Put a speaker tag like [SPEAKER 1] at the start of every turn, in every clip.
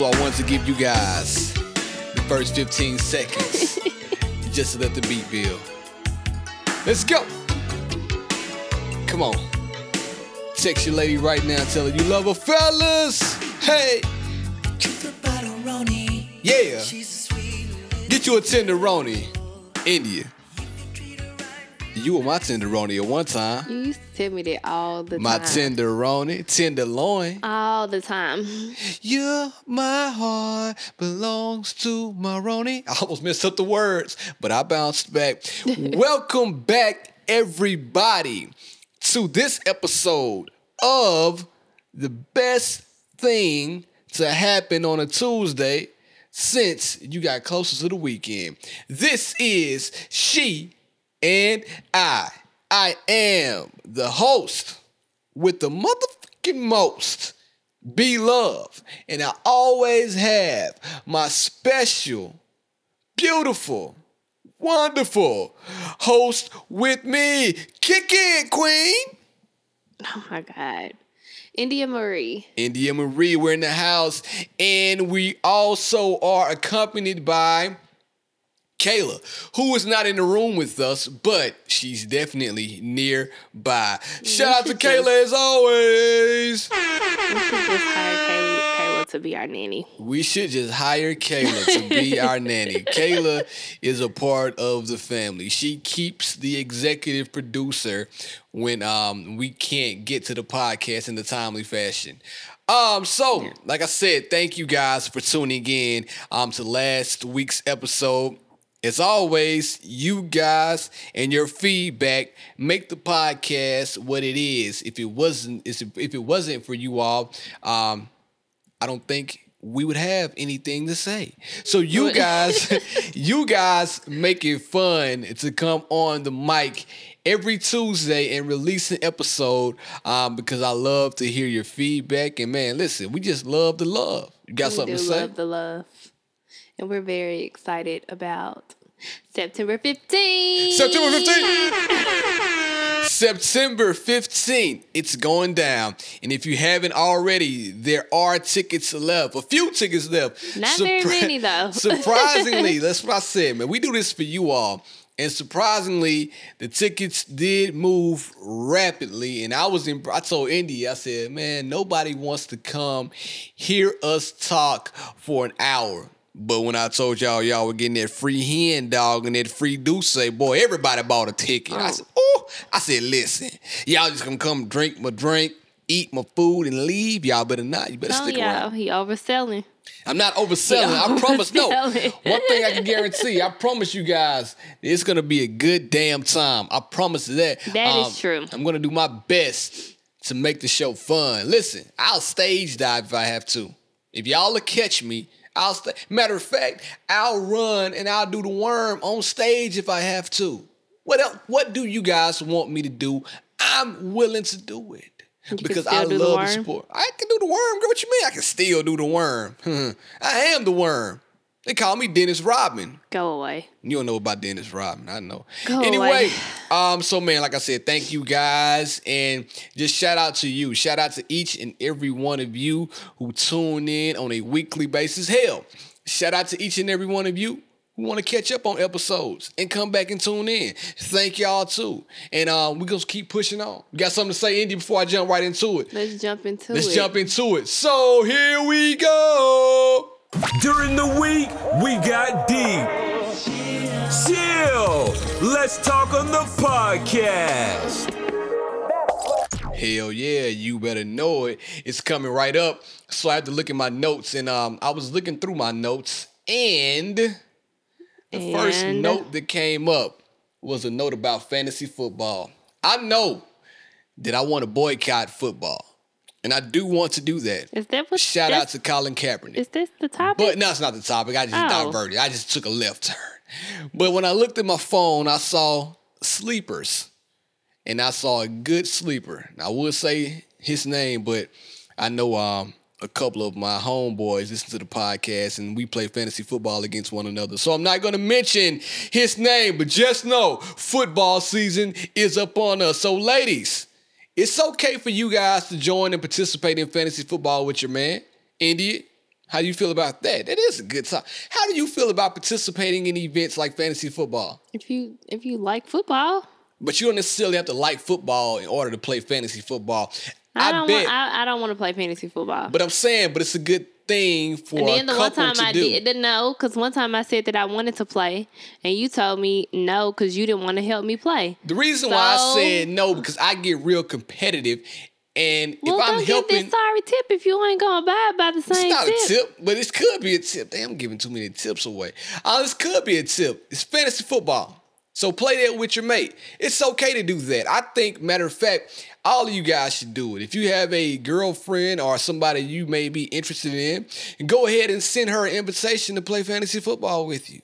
[SPEAKER 1] So I wanted to give you guys the first 15 seconds just to let the beat build. Let's go. Come on. Text your lady right now. Tell her you love her, fellas. Hey. Yeah. Get you a tenderoni. India. You were my tenderoni at one time.
[SPEAKER 2] You used to tell me that all the
[SPEAKER 1] My
[SPEAKER 2] time.
[SPEAKER 1] My tenderoni, tenderloin.
[SPEAKER 2] all the time.
[SPEAKER 1] Yeah, my heart belongs to Maroni. I almost messed up the words, but I bounced back. Welcome back, everybody, to this episode of the best thing to happen on a Tuesday since you got closer to the weekend. This is She and I. I am the host with the motherfucking most. Be love. And I always have my special, beautiful, wonderful host with me. Kick it, Queen.
[SPEAKER 2] Oh my God. India Marie.
[SPEAKER 1] India Marie, we're in the house. And we also are accompanied by Kayla, who is not in the room with us, but she's definitely nearby. Shout out to Kayla as always.
[SPEAKER 2] We should just hire Kayla, Kayla to be our nanny.
[SPEAKER 1] We should just hire Kayla to be our nanny. Kayla is a part of the family. She keeps the executive producer when um we can't get to the podcast in the timely fashion. Um, so like I said, thank you guys for tuning in um to last week's episode. As always, you guys and your feedback make the podcast what it is. If it wasn't, if it wasn't for you all, um, I don't think we would have anything to say. So you guys, you guys make it fun to come on the mic every Tuesday and release an episode um, because I love to hear your feedback. And man, listen, we just love the love. You got
[SPEAKER 2] we
[SPEAKER 1] something to say?
[SPEAKER 2] love the love. And we're very excited about September 15th.
[SPEAKER 1] September 15th. September 15th, it's going down. And if you haven't already, there are tickets left. A few tickets left.
[SPEAKER 2] Not very many, though.
[SPEAKER 1] surprisingly, that's what I said, man. We do this for you all. And surprisingly, the tickets did move rapidly. And I was in, I told Indy, I said, man, nobody wants to come hear us talk for an hour. But when I told y'all y'all were getting that free hen dog and that free Douce, boy, everybody bought a ticket. I
[SPEAKER 2] Oh.
[SPEAKER 1] said, oh, I said, listen, y'all just gonna come drink my drink, eat my food, and leave. Y'all better not. You better
[SPEAKER 2] Oh,
[SPEAKER 1] stick
[SPEAKER 2] yeah.
[SPEAKER 1] around.
[SPEAKER 2] He overselling.
[SPEAKER 1] I'm not overselling. I promise. No, one thing I can guarantee. I promise you guys, it's gonna be a good damn time. I promise you that. Um,
[SPEAKER 2] That is true.
[SPEAKER 1] I'm gonna do my best to make the show fun. Listen, I'll stage dive if I have to. If y'all will catch me, I'll stay. Matter of fact, I'll run and I'll do the worm on stage if I have to. What else? What do you guys want me to do? I'm willing to do it.
[SPEAKER 2] You
[SPEAKER 1] because I
[SPEAKER 2] the
[SPEAKER 1] love the,
[SPEAKER 2] worm?
[SPEAKER 1] sport. I can do the worm. Girl, what you mean? I can still do the worm. I am the worm. They call me Dennis Rodman.
[SPEAKER 2] Go away.
[SPEAKER 1] You don't know about Dennis Rodman. I know.
[SPEAKER 2] Go
[SPEAKER 1] anyway,
[SPEAKER 2] away.
[SPEAKER 1] um, so man, like I said, thank you guys, and just shout out to you. Shout out to each and every one of you who tune in on a weekly basis. Hell, shout out to each and every one of you who want to catch up on episodes and come back and tune in. Thank y'all too, and um, we gonna keep pushing on. You got something to say, Indy, before I jump right into it?
[SPEAKER 2] Let's jump into it.
[SPEAKER 1] Let's jump into it. So here we go.
[SPEAKER 3] During the week, we got deep. Chill. Let's talk on the podcast.
[SPEAKER 1] Hell yeah, you better know it. It's coming right up. So I had to look at my notes, and um, I was looking through my notes, and the first note that came up was a note about fantasy football. I know that I want to boycott football, and I do want to do that.
[SPEAKER 2] Is that what?
[SPEAKER 1] Shout out to Colin Kaepernick.
[SPEAKER 2] Is this the topic?
[SPEAKER 1] But no, it's not the topic. I just
[SPEAKER 2] Oh.
[SPEAKER 1] diverted. I just took a left turn. But when I looked at my phone, I saw sleepers. And I saw a good sleeper. And I would say his name, but I know um, a couple of my homeboys listen to the podcast and we play fantasy football against one another. So I'm not going to mention his name, but just know football season is upon us. So, ladies, it's okay for you guys to join and participate in fantasy football with your man, India. How do you feel about that? That is a good time. How do you feel about participating in events like fantasy football?
[SPEAKER 2] If you if you like football,
[SPEAKER 1] But you don't necessarily have to like football in order to play fantasy football.
[SPEAKER 2] I,
[SPEAKER 1] I,
[SPEAKER 2] don't
[SPEAKER 1] bet.
[SPEAKER 2] want I, I don't want to play fantasy football.
[SPEAKER 1] but I'm saying, but it's a good thing for
[SPEAKER 2] and then the one time I
[SPEAKER 1] do.
[SPEAKER 2] did didn't know because one time I said that I wanted to play, and you told me no because you didn't want to help me play.
[SPEAKER 1] The reason why I said no because I get real competitive, and
[SPEAKER 2] Well,
[SPEAKER 1] if I'm
[SPEAKER 2] don't
[SPEAKER 1] helping,
[SPEAKER 2] give this sorry tip if you ain't gonna buy it by the
[SPEAKER 1] it's
[SPEAKER 2] same
[SPEAKER 1] not
[SPEAKER 2] tip.
[SPEAKER 1] a tip, but it could be a tip. Damn, I'm giving too many tips away. Oh, this could be a tip. It's fantasy football. So play that with your mate. It's okay to do that. I think, matter of fact, all of you guys should do it. If you have a girlfriend or somebody you may be interested in, go ahead and send her an invitation to play fantasy football with you.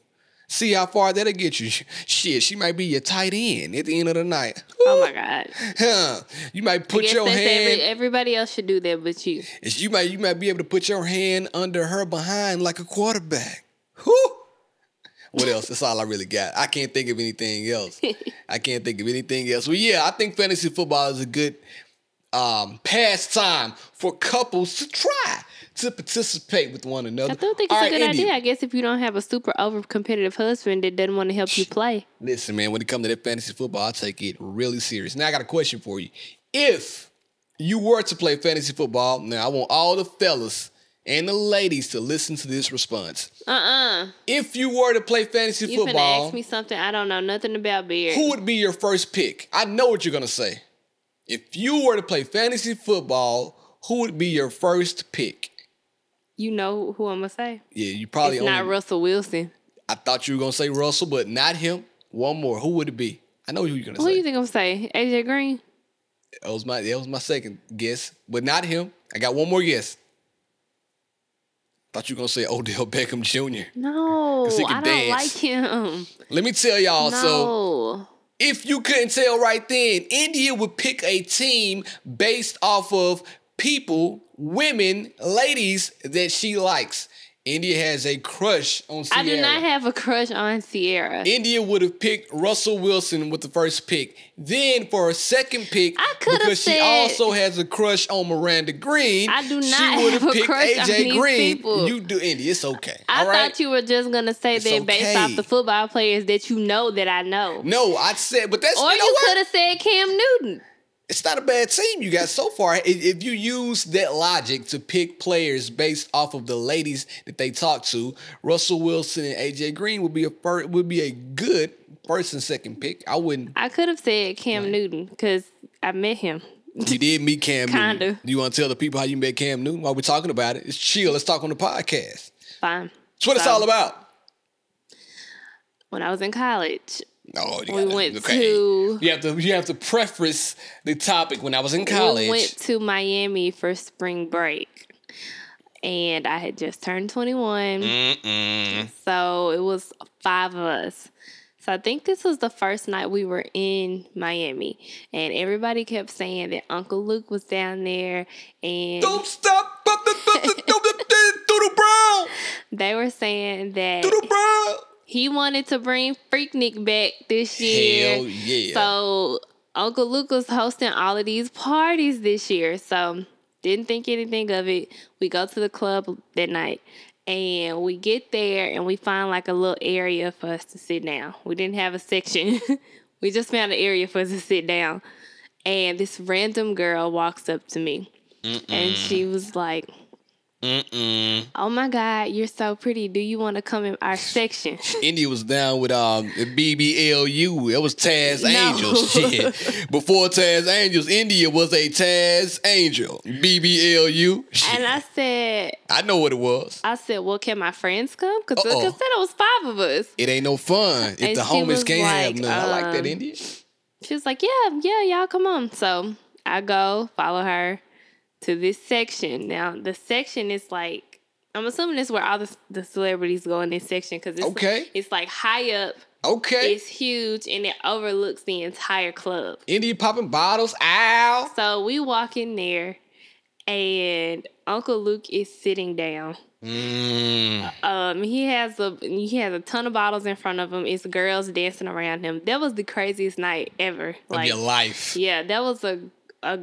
[SPEAKER 1] See how far that'll get you. Shit, she might be your tight end at the end of the night.
[SPEAKER 2] Oh my god!
[SPEAKER 1] Huh. You might put your hand.
[SPEAKER 2] every, everybody else should do that, but you.
[SPEAKER 1] You might you might be able to put your hand under her behind like a quarterback. Whew. What else? That's all I really got. I can't think of anything else. I can't think of anything else. Well, yeah, I think fantasy football is a good um, pastime for couples to try to participate with one another.
[SPEAKER 2] I don't think it's
[SPEAKER 1] All
[SPEAKER 2] a
[SPEAKER 1] right,
[SPEAKER 2] good
[SPEAKER 1] India,
[SPEAKER 2] idea. I guess if you don't have a super over competitive husband that doesn't want to help you play.
[SPEAKER 1] Listen, man, when it comes to that fantasy football, I take it really serious. Now I got a question for you. If you were to play fantasy football, now I want all the fellas and the ladies to listen to this response.
[SPEAKER 2] Uh uh
[SPEAKER 1] If you were to play fantasy
[SPEAKER 2] You
[SPEAKER 1] football,
[SPEAKER 2] ask me something I don't know nothing about beer.
[SPEAKER 1] who would be your first pick? I know what you're gonna say. If you were to play fantasy football, who would be your first pick?
[SPEAKER 2] You know who I'm gonna say?
[SPEAKER 1] Yeah, you probably
[SPEAKER 2] It's not Russell Wilson.
[SPEAKER 1] I thought you were gonna say Russell, but not him. One more. Who would it be? I know who you're gonna say.
[SPEAKER 2] Who
[SPEAKER 1] say.
[SPEAKER 2] you think I'm gonna say? AJ Green?
[SPEAKER 1] That was my that was my second guess, but not him. I got one more guess. Thought you were gonna say Odell Beckham Jr.
[SPEAKER 2] No,
[SPEAKER 1] he
[SPEAKER 2] I
[SPEAKER 1] can
[SPEAKER 2] don't like him.
[SPEAKER 1] Let me tell y'all. So if you couldn't tell right then, India would pick a team based off of people, women, ladies that she likes. India has a crush on Ciara.
[SPEAKER 2] I do not have a crush on Ciara.
[SPEAKER 1] India would have picked Russell Wilson with the first pick. Then for a second pick,
[SPEAKER 2] I could've
[SPEAKER 1] because she also has a crush on Miranda Green.
[SPEAKER 2] I do not she
[SPEAKER 1] would
[SPEAKER 2] have a
[SPEAKER 1] picked
[SPEAKER 2] crush on
[SPEAKER 1] AJ Green.
[SPEAKER 2] people.
[SPEAKER 1] You do India. It's okay.
[SPEAKER 2] I
[SPEAKER 1] All right.
[SPEAKER 2] thought you were just gonna say
[SPEAKER 1] It's
[SPEAKER 2] that based off the football players that you know that I know.
[SPEAKER 1] no, I said, but that's
[SPEAKER 2] Or
[SPEAKER 1] you know
[SPEAKER 2] you could have said Cam Newton.
[SPEAKER 1] It's not a bad team you got so far. If, if you use that logic to pick players based off of the ladies that they talk to, Russell Wilson and AJ Green would be a fir- would be a good first and second pick. I wouldn't.
[SPEAKER 2] I could have said Cam Newton because I met him.
[SPEAKER 1] You did meet Cam Newton.
[SPEAKER 2] Kinda.
[SPEAKER 1] Do you want to tell the people how you met Cam Newton while we're talking about it? It's chill. Let's talk on the podcast.
[SPEAKER 2] Fine.
[SPEAKER 1] That's what it's all about.
[SPEAKER 2] When I was in college,
[SPEAKER 1] Oh, you
[SPEAKER 2] We
[SPEAKER 1] gotta-
[SPEAKER 2] went to-
[SPEAKER 1] You have to. You have to preface the topic. When I was in college,
[SPEAKER 2] we went to Miami for spring break. And I had just turned 21.
[SPEAKER 1] Mm-mm.
[SPEAKER 2] So it was five of us. So I think this was the first night we were in Miami. And everybody kept saying that Uncle Luke was down there. And
[SPEAKER 1] don't stop.
[SPEAKER 2] They were saying that. He wanted to bring Freaknik back this year.
[SPEAKER 1] Hell yeah.
[SPEAKER 2] So Uncle Luke was hosting all of these parties this year. So didn't think anything of it. We go to the club that night and we get there and we find like a little area for us to sit down. We didn't have a section. we just found an area for us to sit down. And this random girl walks up to me and she was like,
[SPEAKER 1] Mm-mm.
[SPEAKER 2] Oh my God, you're so pretty. Do you want to come in our section?
[SPEAKER 1] India was down with um BBLU. It was Taz
[SPEAKER 2] No.
[SPEAKER 1] Angels. Shit. Before Taz Angels, India was a Taz Angel. BBLU. Shit.
[SPEAKER 2] And I said,
[SPEAKER 1] I know what it was.
[SPEAKER 2] I said, well, can my friends come? Because
[SPEAKER 1] Uh-oh.
[SPEAKER 2] said it was five of us.
[SPEAKER 1] It ain't no fun if
[SPEAKER 2] And
[SPEAKER 1] the homies can't have
[SPEAKER 2] like,
[SPEAKER 1] none. I like that
[SPEAKER 2] um,
[SPEAKER 1] India.
[SPEAKER 2] She was like, yeah, yeah, y'all come on. So I go follow her to this section. Now, the section is like, I'm assuming it's where all the, the celebrities go in this section because it's,
[SPEAKER 1] Okay.
[SPEAKER 2] it's like high up,
[SPEAKER 1] Okay.
[SPEAKER 2] it's huge, and it overlooks the entire club.
[SPEAKER 1] India popping bottles. Ow.
[SPEAKER 2] So we walk in there, and Uncle Luke is sitting down.
[SPEAKER 1] Mm.
[SPEAKER 2] Um, he has a he has a ton of bottles in front of him. It's girls dancing around him. That was the craziest night ever.
[SPEAKER 1] Of your life.
[SPEAKER 2] yeah, that was a a.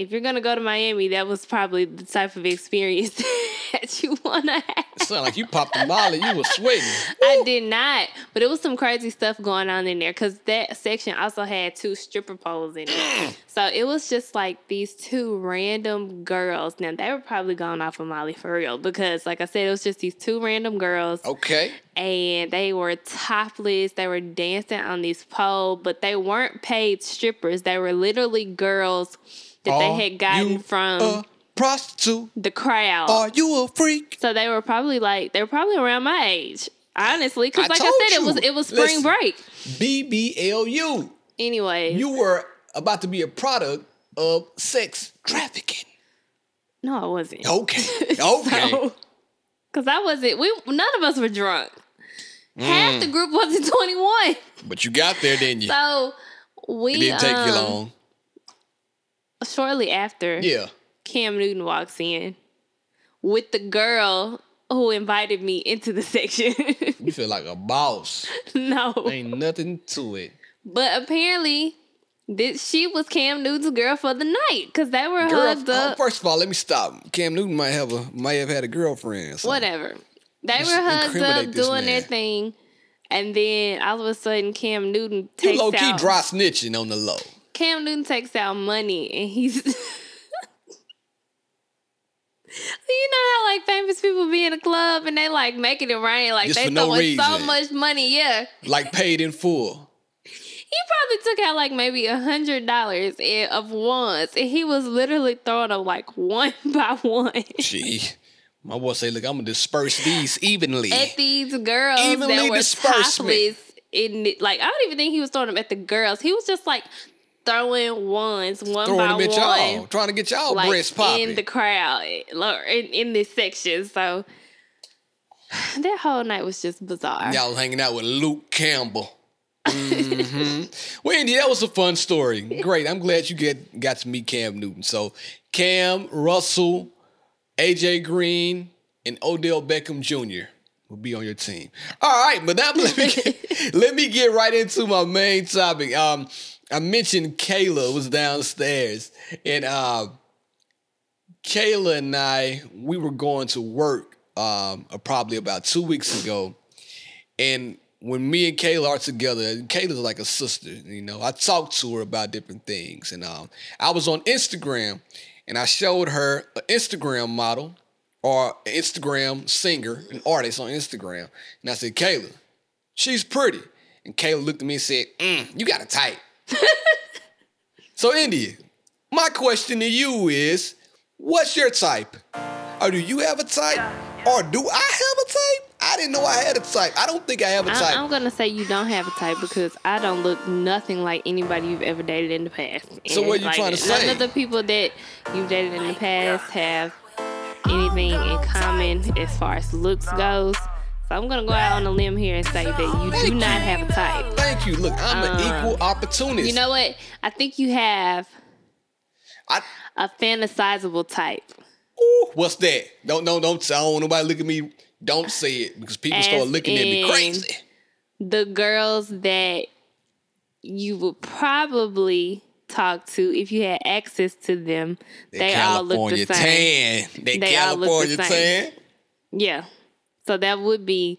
[SPEAKER 2] If you're gonna go to Miami, that was probably the type of experience that you wanna have.
[SPEAKER 1] It sounded like you popped a molly. You were sweating.
[SPEAKER 2] I did not, but it was some crazy stuff going on in there because that section also had two stripper poles in it. so it was just like these two random girls. Now they were probably going off of Molly for real because, like I said, it was just these two random girls,
[SPEAKER 1] Okay.
[SPEAKER 2] and they were topless. They were dancing on these poles, but they weren't paid strippers. They were literally girls that
[SPEAKER 1] Are
[SPEAKER 2] they had gotten from
[SPEAKER 1] prostitute?
[SPEAKER 2] the crowd.
[SPEAKER 1] Are you a freak?
[SPEAKER 2] So they were probably like they were probably around my age, honestly. Because like I
[SPEAKER 1] told
[SPEAKER 2] said, it was it was spring
[SPEAKER 1] Listen.
[SPEAKER 2] break.
[SPEAKER 1] BBLU.
[SPEAKER 2] Anyways,
[SPEAKER 1] You were about to be a product of sex trafficking.
[SPEAKER 2] no, I wasn't.
[SPEAKER 1] Okay. Okay.
[SPEAKER 2] Because I wasn't. We none of us were drunk.
[SPEAKER 1] Mm.
[SPEAKER 2] Half the group wasn't twenty one.
[SPEAKER 1] But you got there, didn't you?
[SPEAKER 2] So we
[SPEAKER 1] it didn't take you
[SPEAKER 2] um,
[SPEAKER 1] long.
[SPEAKER 2] Shortly after,
[SPEAKER 1] Yeah.
[SPEAKER 2] Cam Newton walks in with the girl who invited me into the section.
[SPEAKER 1] You feel like a boss.
[SPEAKER 2] no,
[SPEAKER 1] Ain't nothing to it.
[SPEAKER 2] but apparently. This, she was Cam Newton's girl for the night because they were
[SPEAKER 1] Girl,
[SPEAKER 2] hugged
[SPEAKER 1] oh, first of all, let me stop. Cam Newton might have a might have had a girlfriend. so-
[SPEAKER 2] whatever. They
[SPEAKER 1] Let's
[SPEAKER 2] were hugged up doing their thing, and then all of a sudden Cam Newton
[SPEAKER 1] You low key
[SPEAKER 2] out
[SPEAKER 1] dry snitching on the low.
[SPEAKER 2] Cam Newton takes out money, and he's. you know how like famous people be in a club and they like making it rain, like
[SPEAKER 1] Just
[SPEAKER 2] they
[SPEAKER 1] for no
[SPEAKER 2] throwing so much money. Yeah,
[SPEAKER 1] Like paid in full.
[SPEAKER 2] he probably took out like maybe a hundred dollars of ones, and he was literally throwing them like one by one.
[SPEAKER 1] Gee. My boy say, look, I'm gonna disperse these evenly.
[SPEAKER 2] at these girls
[SPEAKER 1] Evenly
[SPEAKER 2] that were topless. In the, like, I don't even think he was throwing them at the girls. He was just like throwing ones one
[SPEAKER 1] Throwing
[SPEAKER 2] by
[SPEAKER 1] them at y'all.
[SPEAKER 2] one,
[SPEAKER 1] Trying to get y'all
[SPEAKER 2] like
[SPEAKER 1] breasts popping.
[SPEAKER 2] in the crowd, in, in this section. So that whole night was just bizarre.
[SPEAKER 1] Y'all hanging out with Luke Campbell. hmm Well, Andy, that was a fun story. Great. I'm glad you get got to meet Cam Newton. So, Cam, Russell, AJ Green, and Odell Beckham Jr. will be on your team. All right, but now let me get, let me get right into my main topic. Um, I mentioned Kayla was downstairs, and uh, Kayla and I we were going to work um, uh, probably about two weeks ago, and when me and Kayla are together, Kayla's like a sister. You know, I talked to her about different things, and um, I was on Instagram, and I showed her an Instagram model or an Instagram singer, an artist on Instagram, and I said, Kayla, she's pretty, and Kayla looked at me and said, mm, "You got a type." So, India, my question to you is, what's your type? Or do you have a type? Or do I have a type? I didn't know I had a type. I don't think I have a type.
[SPEAKER 2] I, am gonna say you don't have a type because I don't look nothing like anybody you've ever dated in the past.
[SPEAKER 1] So what you
[SPEAKER 2] like,
[SPEAKER 1] trying to
[SPEAKER 2] None
[SPEAKER 1] say?
[SPEAKER 2] None of the people that you've dated in the past have anything in common as far as looks goes. So I'm gonna go out on a limb here and say that you
[SPEAKER 1] Thank
[SPEAKER 2] do
[SPEAKER 1] you.
[SPEAKER 2] not have a type.
[SPEAKER 1] Thank you. Look, I'm an
[SPEAKER 2] Um,
[SPEAKER 1] equal opportunist.
[SPEAKER 2] You know what? I think you have
[SPEAKER 1] I,
[SPEAKER 2] a fantasizable type.
[SPEAKER 1] ooh, what's that? Don't, no, don't. I don't want nobody look at me. Don't say it because people start looking at me crazy.
[SPEAKER 2] The girls that you would probably talk to if you had access to them, they all look the
[SPEAKER 1] California
[SPEAKER 2] same.
[SPEAKER 1] tan. They,
[SPEAKER 2] They all look the
[SPEAKER 1] California
[SPEAKER 2] same.
[SPEAKER 1] tan.
[SPEAKER 2] Yeah. So that would be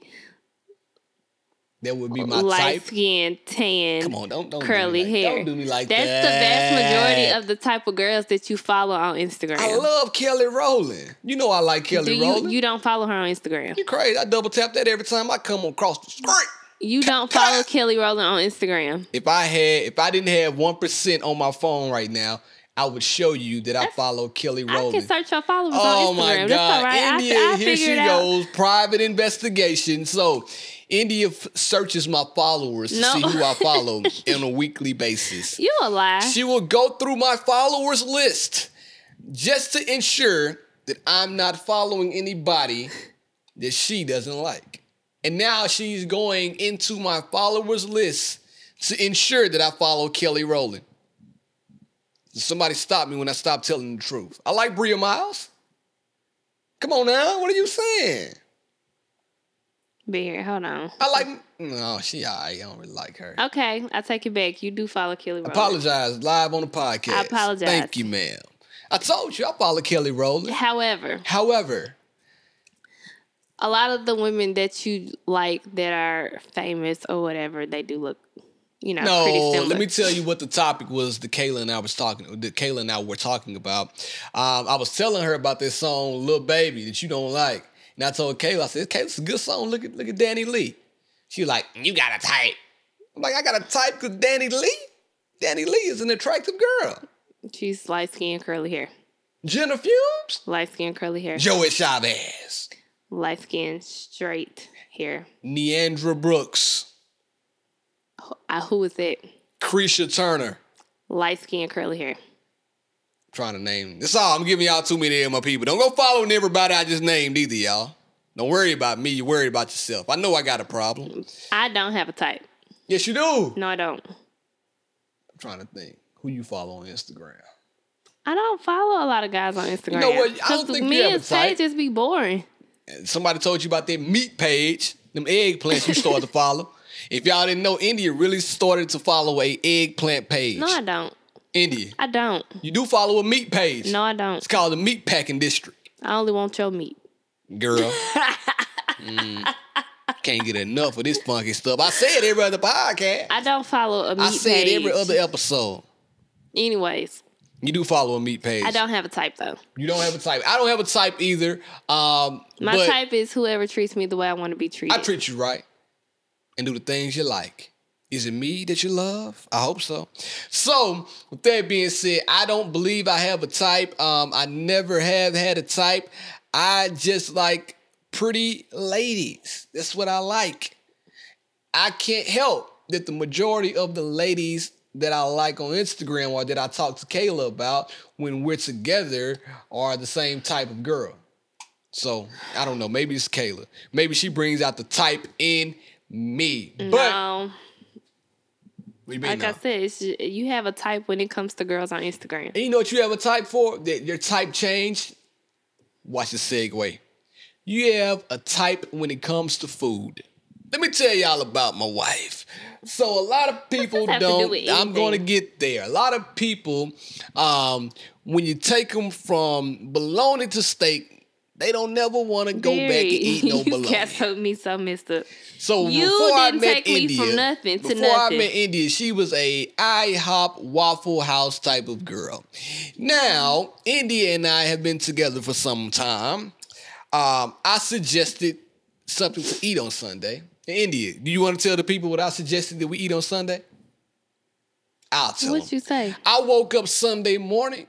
[SPEAKER 1] That would be my
[SPEAKER 2] light
[SPEAKER 1] type.
[SPEAKER 2] skin, tan,
[SPEAKER 1] Come on, don't don't
[SPEAKER 2] curly
[SPEAKER 1] do like,
[SPEAKER 2] hair.
[SPEAKER 1] Don't do me like
[SPEAKER 2] That's
[SPEAKER 1] that.
[SPEAKER 2] the vast majority of the type of girls that you follow on Instagram.
[SPEAKER 1] I love Kelly Rowland. You know I like Kelly
[SPEAKER 2] Do you
[SPEAKER 1] Rowland.
[SPEAKER 2] you don't follow her on Instagram?
[SPEAKER 1] You crazy? I double tap that every time I come across the screen.
[SPEAKER 2] You don't follow Kelly Rowland on Instagram.
[SPEAKER 1] If I had, if I didn't have one percent on my phone right now, I would show you that I follow Kelly Rowland.
[SPEAKER 2] I can search your followers
[SPEAKER 1] Oh
[SPEAKER 2] on Instagram. Oh my
[SPEAKER 1] God,
[SPEAKER 2] right. I-
[SPEAKER 1] India!
[SPEAKER 2] I,
[SPEAKER 1] here she
[SPEAKER 2] figured it out.
[SPEAKER 1] goes, private investigation. So, India f- searches my followers to see who I follow on a weekly basis.
[SPEAKER 2] You a lie.
[SPEAKER 1] She will go through my followers list just to ensure that I'm not following anybody that she doesn't like. And now she's going into my followers list to ensure that I follow Kelly Rowland. Somebody stop me when I stop telling the truth. I like Bria Myles. Come on now, what are you saying?
[SPEAKER 2] Be here. Hold on.
[SPEAKER 1] I like no, she. I don't really like her.
[SPEAKER 2] Okay, I take it back. You do follow Kelly Rowland.
[SPEAKER 1] Apologize live on the podcast.
[SPEAKER 2] I apologize.
[SPEAKER 1] Thank you, ma'am. I told you I follow Kelly Rowland.
[SPEAKER 2] However,
[SPEAKER 1] However,
[SPEAKER 2] a lot of the women that you like that are famous or whatever, they do look, you know, pretty
[SPEAKER 1] No, let me tell you what the topic was. The Kayla and I was talking. That Kayla and I were talking about. Um, I was telling her about this song "Little Baby" that you don't like, and I told Kayla, I said, "Kayla, it's a good song. Look at look at DaniLeigh." She's like, "You got a type." I'm like, "I got a type because DaniLeigh. Danny Lee is an attractive girl."
[SPEAKER 2] She's light skinned, curly hair.
[SPEAKER 1] Jenna Fumes,
[SPEAKER 2] Light skinned, curly hair.
[SPEAKER 1] Joey Chavez,
[SPEAKER 2] Light skinned, straight hair.
[SPEAKER 1] Neandra Brooks,
[SPEAKER 2] Uh, who is it?
[SPEAKER 1] Creisha Turner.
[SPEAKER 2] Light skin, curly hair.
[SPEAKER 1] trying to name. That's all. I'm giving y'all too many of my people. Don't go following everybody I just named either, y'all. Don't worry about me. You worry about yourself. I know I got a problem.
[SPEAKER 2] I don't have a type.
[SPEAKER 1] Yes, you do.
[SPEAKER 2] No, I don't.
[SPEAKER 1] I'm trying to think. Who you follow on Instagram?
[SPEAKER 2] I don't follow a lot of guys on Instagram.
[SPEAKER 1] You know what? I don't think you
[SPEAKER 2] me
[SPEAKER 1] have a
[SPEAKER 2] and Tay
[SPEAKER 1] type.
[SPEAKER 2] just be boring.
[SPEAKER 1] Somebody told you about that meat page, them eggplants you started to follow. If y'all didn't know, India really started to follow a eggplant page.
[SPEAKER 2] No, I don't.
[SPEAKER 1] India,
[SPEAKER 2] I don't.
[SPEAKER 1] you do follow a meat page.
[SPEAKER 2] No, I don't.
[SPEAKER 1] It's called the meat packing district.
[SPEAKER 2] I only want your meat.
[SPEAKER 1] girl. Mm, can't get enough of this funky stuff. I say it every other podcast.
[SPEAKER 2] I don't follow a meat page.
[SPEAKER 1] I say it every other episode.
[SPEAKER 2] Anyways,
[SPEAKER 1] You do follow a meat page.
[SPEAKER 2] I don't have a type though.
[SPEAKER 1] You don't have a type. I don't have a type either. Um,
[SPEAKER 2] My type is whoever treats me the way I want to be treated.
[SPEAKER 1] I treat you right and do the things you like. Is it me that you love? I hope so. So, with that being said, I don't believe I have a type. Um, I never have had a type. I just like pretty ladies. That's what I like. I can't help that the majority of the ladies that I like on Instagram or that I talk to Kayla about when we're together are the same type of girl. So I don't know. Maybe it's Kayla. Maybe she brings out the type in me. But
[SPEAKER 2] no,
[SPEAKER 1] what you mean
[SPEAKER 2] like
[SPEAKER 1] no?
[SPEAKER 2] I said, it's ju- you have a type when it comes to girls on Instagram.
[SPEAKER 1] And you know what you have a type for? That your type changed. Watch the segue. You have a type when it comes to food. Let me tell y'all about my wife. So a lot of people
[SPEAKER 2] do
[SPEAKER 1] don't.
[SPEAKER 2] with
[SPEAKER 1] I'm going to get there. A lot of people, um, when you take them from bologna to steak, they don't never want to go back and eat no
[SPEAKER 2] you
[SPEAKER 1] bologna.
[SPEAKER 2] got so me so messed up.
[SPEAKER 1] So
[SPEAKER 2] You
[SPEAKER 1] before I met India,
[SPEAKER 2] from nothing to
[SPEAKER 1] before I met India, she was a IHOP Waffle House type of girl. Now, India and I have been together for some time. Um, I suggested something to eat on Sunday. India, do you want to tell the people what I suggested that we eat on Sunday? I'll tell
[SPEAKER 2] What'd
[SPEAKER 1] them.
[SPEAKER 2] you say?
[SPEAKER 1] I woke up Sunday morning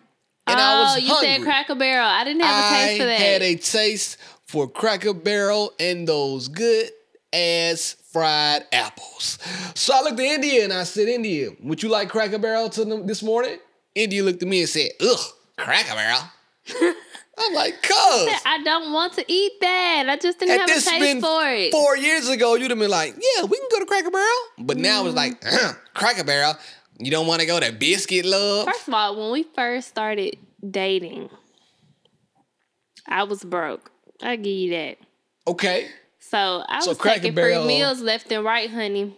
[SPEAKER 1] and
[SPEAKER 2] oh,
[SPEAKER 1] I was
[SPEAKER 2] you
[SPEAKER 1] hungry.
[SPEAKER 2] said Cracker Barrel. I didn't have a taste
[SPEAKER 1] I
[SPEAKER 2] for that.
[SPEAKER 1] I had a taste for Cracker Barrel and those good ass fried apples. So I looked at India and I said, India, would you like Cracker Barrel to them this morning? India looked at me and said, Ugh, Cracker Barrel. I'm like, cuz.
[SPEAKER 2] I don't want to eat that. I just didn't
[SPEAKER 1] Had
[SPEAKER 2] have a
[SPEAKER 1] this
[SPEAKER 2] taste
[SPEAKER 1] been
[SPEAKER 2] for it.
[SPEAKER 1] four years ago, you'd have been like, yeah, we can go to Cracker Barrel. But now it's like,
[SPEAKER 2] Mm.
[SPEAKER 1] "Uh, Cracker Barrel. You don't want to go to Biscuit Love?
[SPEAKER 2] First of all, when we first started dating, I was broke. I give you that.
[SPEAKER 1] Okay.
[SPEAKER 2] So I
[SPEAKER 1] So
[SPEAKER 2] was taking free meals left and right, honey.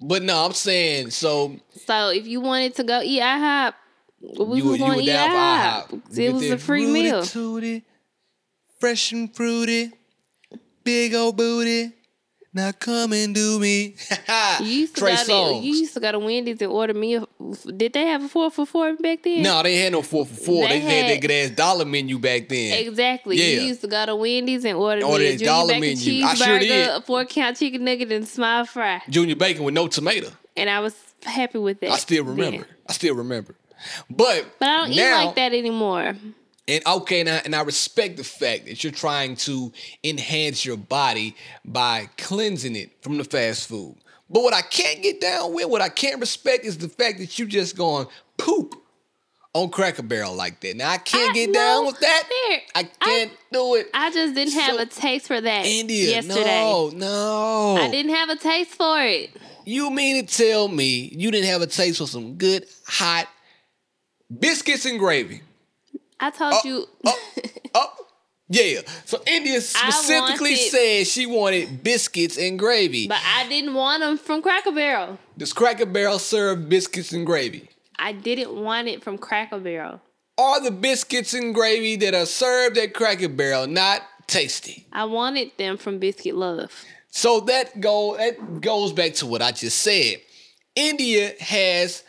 [SPEAKER 1] But no, I'm saying, so
[SPEAKER 2] So if you wanted to go eat IHOP, we
[SPEAKER 1] you, were-
[SPEAKER 2] going to eat IHOP.
[SPEAKER 1] IHOP.
[SPEAKER 2] It was a free meal.
[SPEAKER 1] tooty, fresh and fruity, big old booty. Now come and do me.
[SPEAKER 2] You used to
[SPEAKER 1] Trey
[SPEAKER 2] go to
[SPEAKER 1] Songz.
[SPEAKER 2] you used to go to Wendy's and order me. A, did they have a four for four back then?
[SPEAKER 1] no, they had no four for four. They,
[SPEAKER 2] They
[SPEAKER 1] had that good ass dollar menu back then.
[SPEAKER 2] Exactly.
[SPEAKER 1] Yeah.
[SPEAKER 2] You used to go to Wendy's and order,
[SPEAKER 1] Order
[SPEAKER 2] me a
[SPEAKER 1] that
[SPEAKER 2] junior
[SPEAKER 1] dollar
[SPEAKER 2] bacon
[SPEAKER 1] menu. I sure did.
[SPEAKER 2] cheeseburger, a four count chicken nugget, and smile fry.
[SPEAKER 1] Junior bacon with no tomato.
[SPEAKER 2] And I was happy with that.
[SPEAKER 1] I still
[SPEAKER 2] then.
[SPEAKER 1] remember. I still remember. But
[SPEAKER 2] But I don't eat like that anymore.
[SPEAKER 1] And okay, now and I respect the fact that you're trying to enhance your body by cleansing it from the fast food. But what I can't get down with, what I can't respect is the fact that you just going poop on Cracker Barrel like that. Now I can't
[SPEAKER 2] I-
[SPEAKER 1] get
[SPEAKER 2] no,
[SPEAKER 1] down with that.
[SPEAKER 2] there.
[SPEAKER 1] I can't do it.
[SPEAKER 2] I just didn't have a taste for that
[SPEAKER 1] India,
[SPEAKER 2] yesterday.
[SPEAKER 1] no, no.
[SPEAKER 2] I didn't have a taste for it.
[SPEAKER 1] You mean to tell me you didn't have a taste for some good hot biscuits and gravy?
[SPEAKER 2] I told you.
[SPEAKER 1] yeah. So India specifically
[SPEAKER 2] wanted-
[SPEAKER 1] said she wanted biscuits and gravy.
[SPEAKER 2] but I didn't want them from Cracker Barrel.
[SPEAKER 1] Does Cracker Barrel serve biscuits and gravy?
[SPEAKER 2] I didn't want it from Cracker Barrel.
[SPEAKER 1] Are the biscuits and gravy that are served at Cracker Barrel not tasty.
[SPEAKER 2] I wanted them from Biscuit Love.
[SPEAKER 1] So that go that goes back to what I just said. India has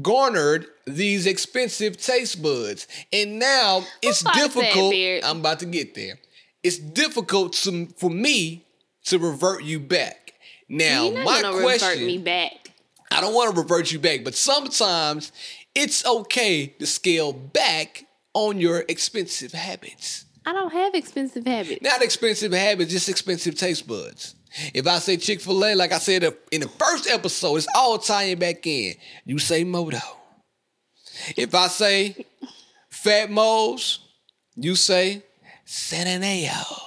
[SPEAKER 1] garnered these expensive taste buds, and now it's
[SPEAKER 2] thought of that,
[SPEAKER 1] difficult. I'm about to get there. It's difficult to, for me to revert you back. Now,
[SPEAKER 2] You're
[SPEAKER 1] my question.
[SPEAKER 2] me back.
[SPEAKER 1] I don't want to revert you back, but sometimes it's okay to scale back on your expensive habits.
[SPEAKER 2] I don't have expensive habits.
[SPEAKER 1] Not expensive habits, just expensive taste buds. If I say Chick fil A, like I said in the first episode, it's all tying back in. You say Moto. If I say Fat Mo's, you say Sananeo.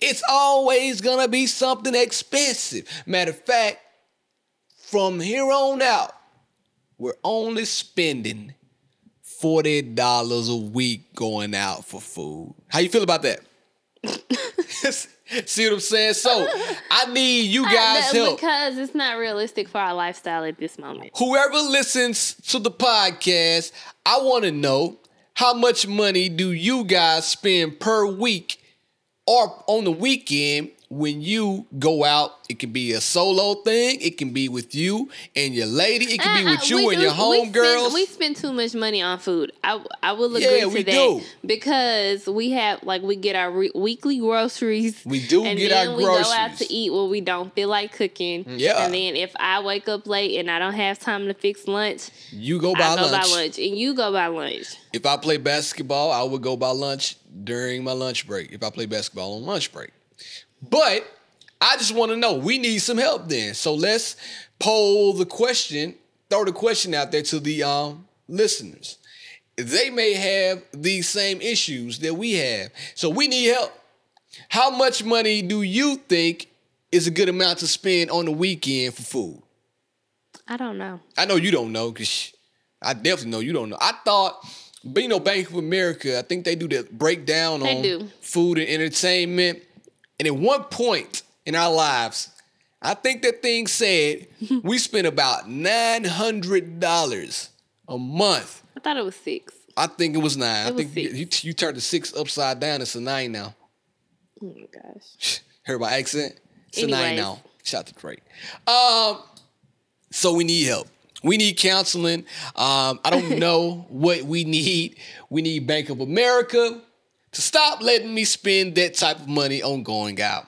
[SPEAKER 1] It's always gonna be something expensive. Matter of fact, from here on out, we're only spending $40 a week going out for food. How you feel about that? See what I'm saying? So I need you guys' help.
[SPEAKER 2] Because it's not realistic for our lifestyle at this moment.
[SPEAKER 1] Whoever listens to the podcast, I want to know how much money do you guys spend per week or on the weekend when you go out? It can be a solo thing. It can be with you and your lady. It can be
[SPEAKER 2] Uh,
[SPEAKER 1] with
[SPEAKER 2] uh,
[SPEAKER 1] you
[SPEAKER 2] we
[SPEAKER 1] and your homegirls.
[SPEAKER 2] We, spend- we spend too much money on food. I I will agree
[SPEAKER 1] Yeah,
[SPEAKER 2] to
[SPEAKER 1] we
[SPEAKER 2] that
[SPEAKER 1] do.
[SPEAKER 2] because we have like we get our re- weekly groceries.
[SPEAKER 1] We do
[SPEAKER 2] and
[SPEAKER 1] get
[SPEAKER 2] then
[SPEAKER 1] our
[SPEAKER 2] we go out to eat when we don't feel like cooking.
[SPEAKER 1] Yeah.
[SPEAKER 2] and then if I wake up late and I don't have time to fix lunch,
[SPEAKER 1] you go
[SPEAKER 2] I
[SPEAKER 1] buy
[SPEAKER 2] go
[SPEAKER 1] lunch.
[SPEAKER 2] buy lunch, and you go buy lunch.
[SPEAKER 1] If I play basketball, I would go buy lunch during my lunch break. If I play basketball on lunch break. But I just want to know, we need some help then. So let's poll the question, throw the question out there to the um, listeners. They may have these same issues that we have. So we need help. How much money do you think is a good amount to spend on the weekend for food?
[SPEAKER 2] I don't know.
[SPEAKER 1] I know you don't know because I definitely know you don't know. I thought, but you know, Bank of America, I think they do the breakdown
[SPEAKER 2] They
[SPEAKER 1] on
[SPEAKER 2] do.
[SPEAKER 1] food and entertainment. And at one point in our lives, I think that thing said we spent about nine hundred dollars a month.
[SPEAKER 2] I thought it was six.
[SPEAKER 1] I think it was nine. I
[SPEAKER 2] It was
[SPEAKER 1] think you, you, you turned the six upside down. It's a nine now.
[SPEAKER 2] Oh my gosh.
[SPEAKER 1] Heard my accent? It's a nine now. Shout out to Drake. Um, so we need help. We need counseling. Um, I don't know what we need. We need Bank of America to stop letting me spend that type of money on going out.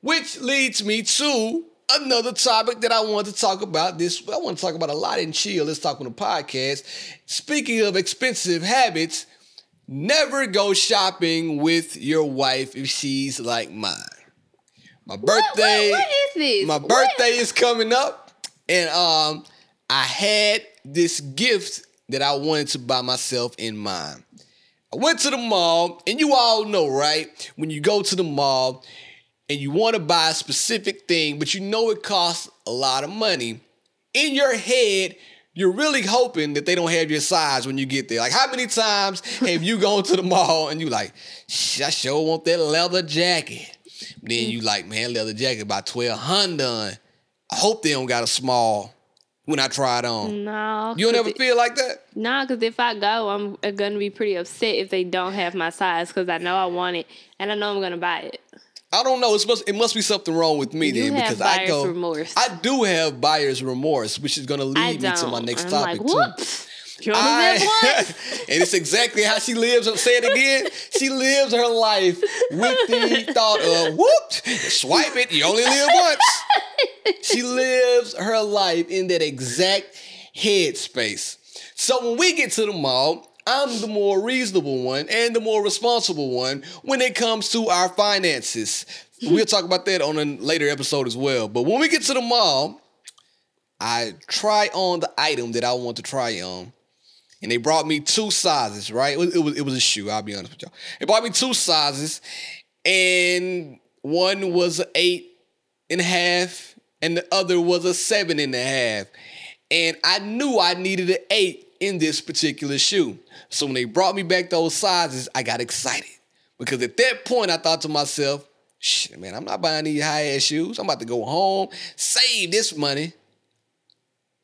[SPEAKER 1] Which leads me to another topic that I want to talk about. This I want to talk about a lot in chill. Let's talk on the podcast. Speaking of expensive habits, never go shopping with your wife if she's like mine. My birthday,
[SPEAKER 2] what, what is this?
[SPEAKER 1] my
[SPEAKER 2] What?
[SPEAKER 1] birthday is coming up, and um, I had this gift that I wanted to buy myself in mind. I went to the mall, and you all know, right? When you go to the mall and you want to buy a specific thing, but you know it costs a lot of money, in your head, you're really hoping that they don't have your size when you get there. Like, how many times have you gone to the mall and you like, "Shh, I sure want that leather jacket. Then mm. you like, man, leather jacket about twelve hundred. I hope they don't got a small when I try it on.
[SPEAKER 2] No.
[SPEAKER 1] You don't ever
[SPEAKER 2] it-
[SPEAKER 1] feel like that?
[SPEAKER 2] No, because if I go, I'm uh, gonna be pretty upset if they don't have my size because I know I want it and I know I'm gonna buy it.
[SPEAKER 1] I don't know. It's must, it must be something wrong with me
[SPEAKER 2] You
[SPEAKER 1] then because I go.
[SPEAKER 2] remorse.
[SPEAKER 1] I do have buyer's remorse, which is going to lead me to my next
[SPEAKER 2] I'm
[SPEAKER 1] topic
[SPEAKER 2] like,
[SPEAKER 1] too.
[SPEAKER 2] Whoops. You only live once.
[SPEAKER 1] and it's exactly how she lives. Say it again. She lives her life with the thought of whoop, swipe it. You only live once. She lives her life in that exact headspace. So when we get to the mall, I'm the more reasonable one and the more responsible one when it comes to our finances. We'll talk about that on a later episode as well. But when we get to the mall, I try on the item that I want to try on. And they brought me two sizes, right? It was, it was, it was a shoe, I'll be honest with y'all. They brought me two sizes, and one was an eight and a half, and the other was a seven and a half. And I knew I needed an eight in this particular shoe. So when they brought me back those sizes, I got excited. Because at that point, I thought to myself, shit, man, I'm not buying these high ass shoes. I'm about to go home, save this money,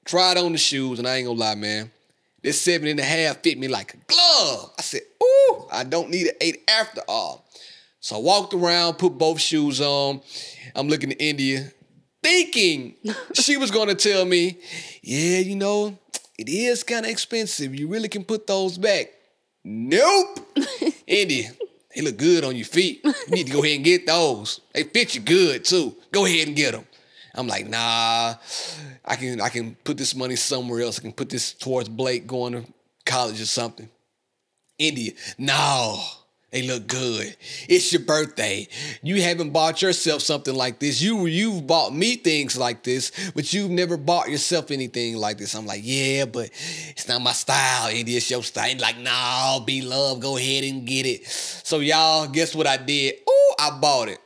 [SPEAKER 1] try it on the shoes, and I ain't gonna lie, man. This seven and a half fit me like a glove. I said, ooh, I don't need an eight after all. So I walked around, put both shoes on. I'm looking at India, thinking she was gonna tell me, yeah, you know, it is kind of expensive. You really can put those back. Nope. India, they look good on your feet. You need to go ahead and get those. They fit you good too. Go ahead and get them. I'm like, nah, I can I can put this money somewhere else. I can put this towards Blake going to college or something. India, no, they look good. It's your birthday. You haven't bought yourself something like this. You you've bought me things like this, but you've never bought yourself anything like this. I'm like, yeah, but it's not my style. India, it's your style. Like, nah, be love. Go ahead and get it. So y'all, guess what I did? Oh, I bought it.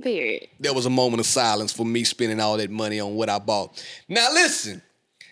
[SPEAKER 2] Period.
[SPEAKER 1] there was a moment of silence for me spending all that money on what I bought. Now, listen,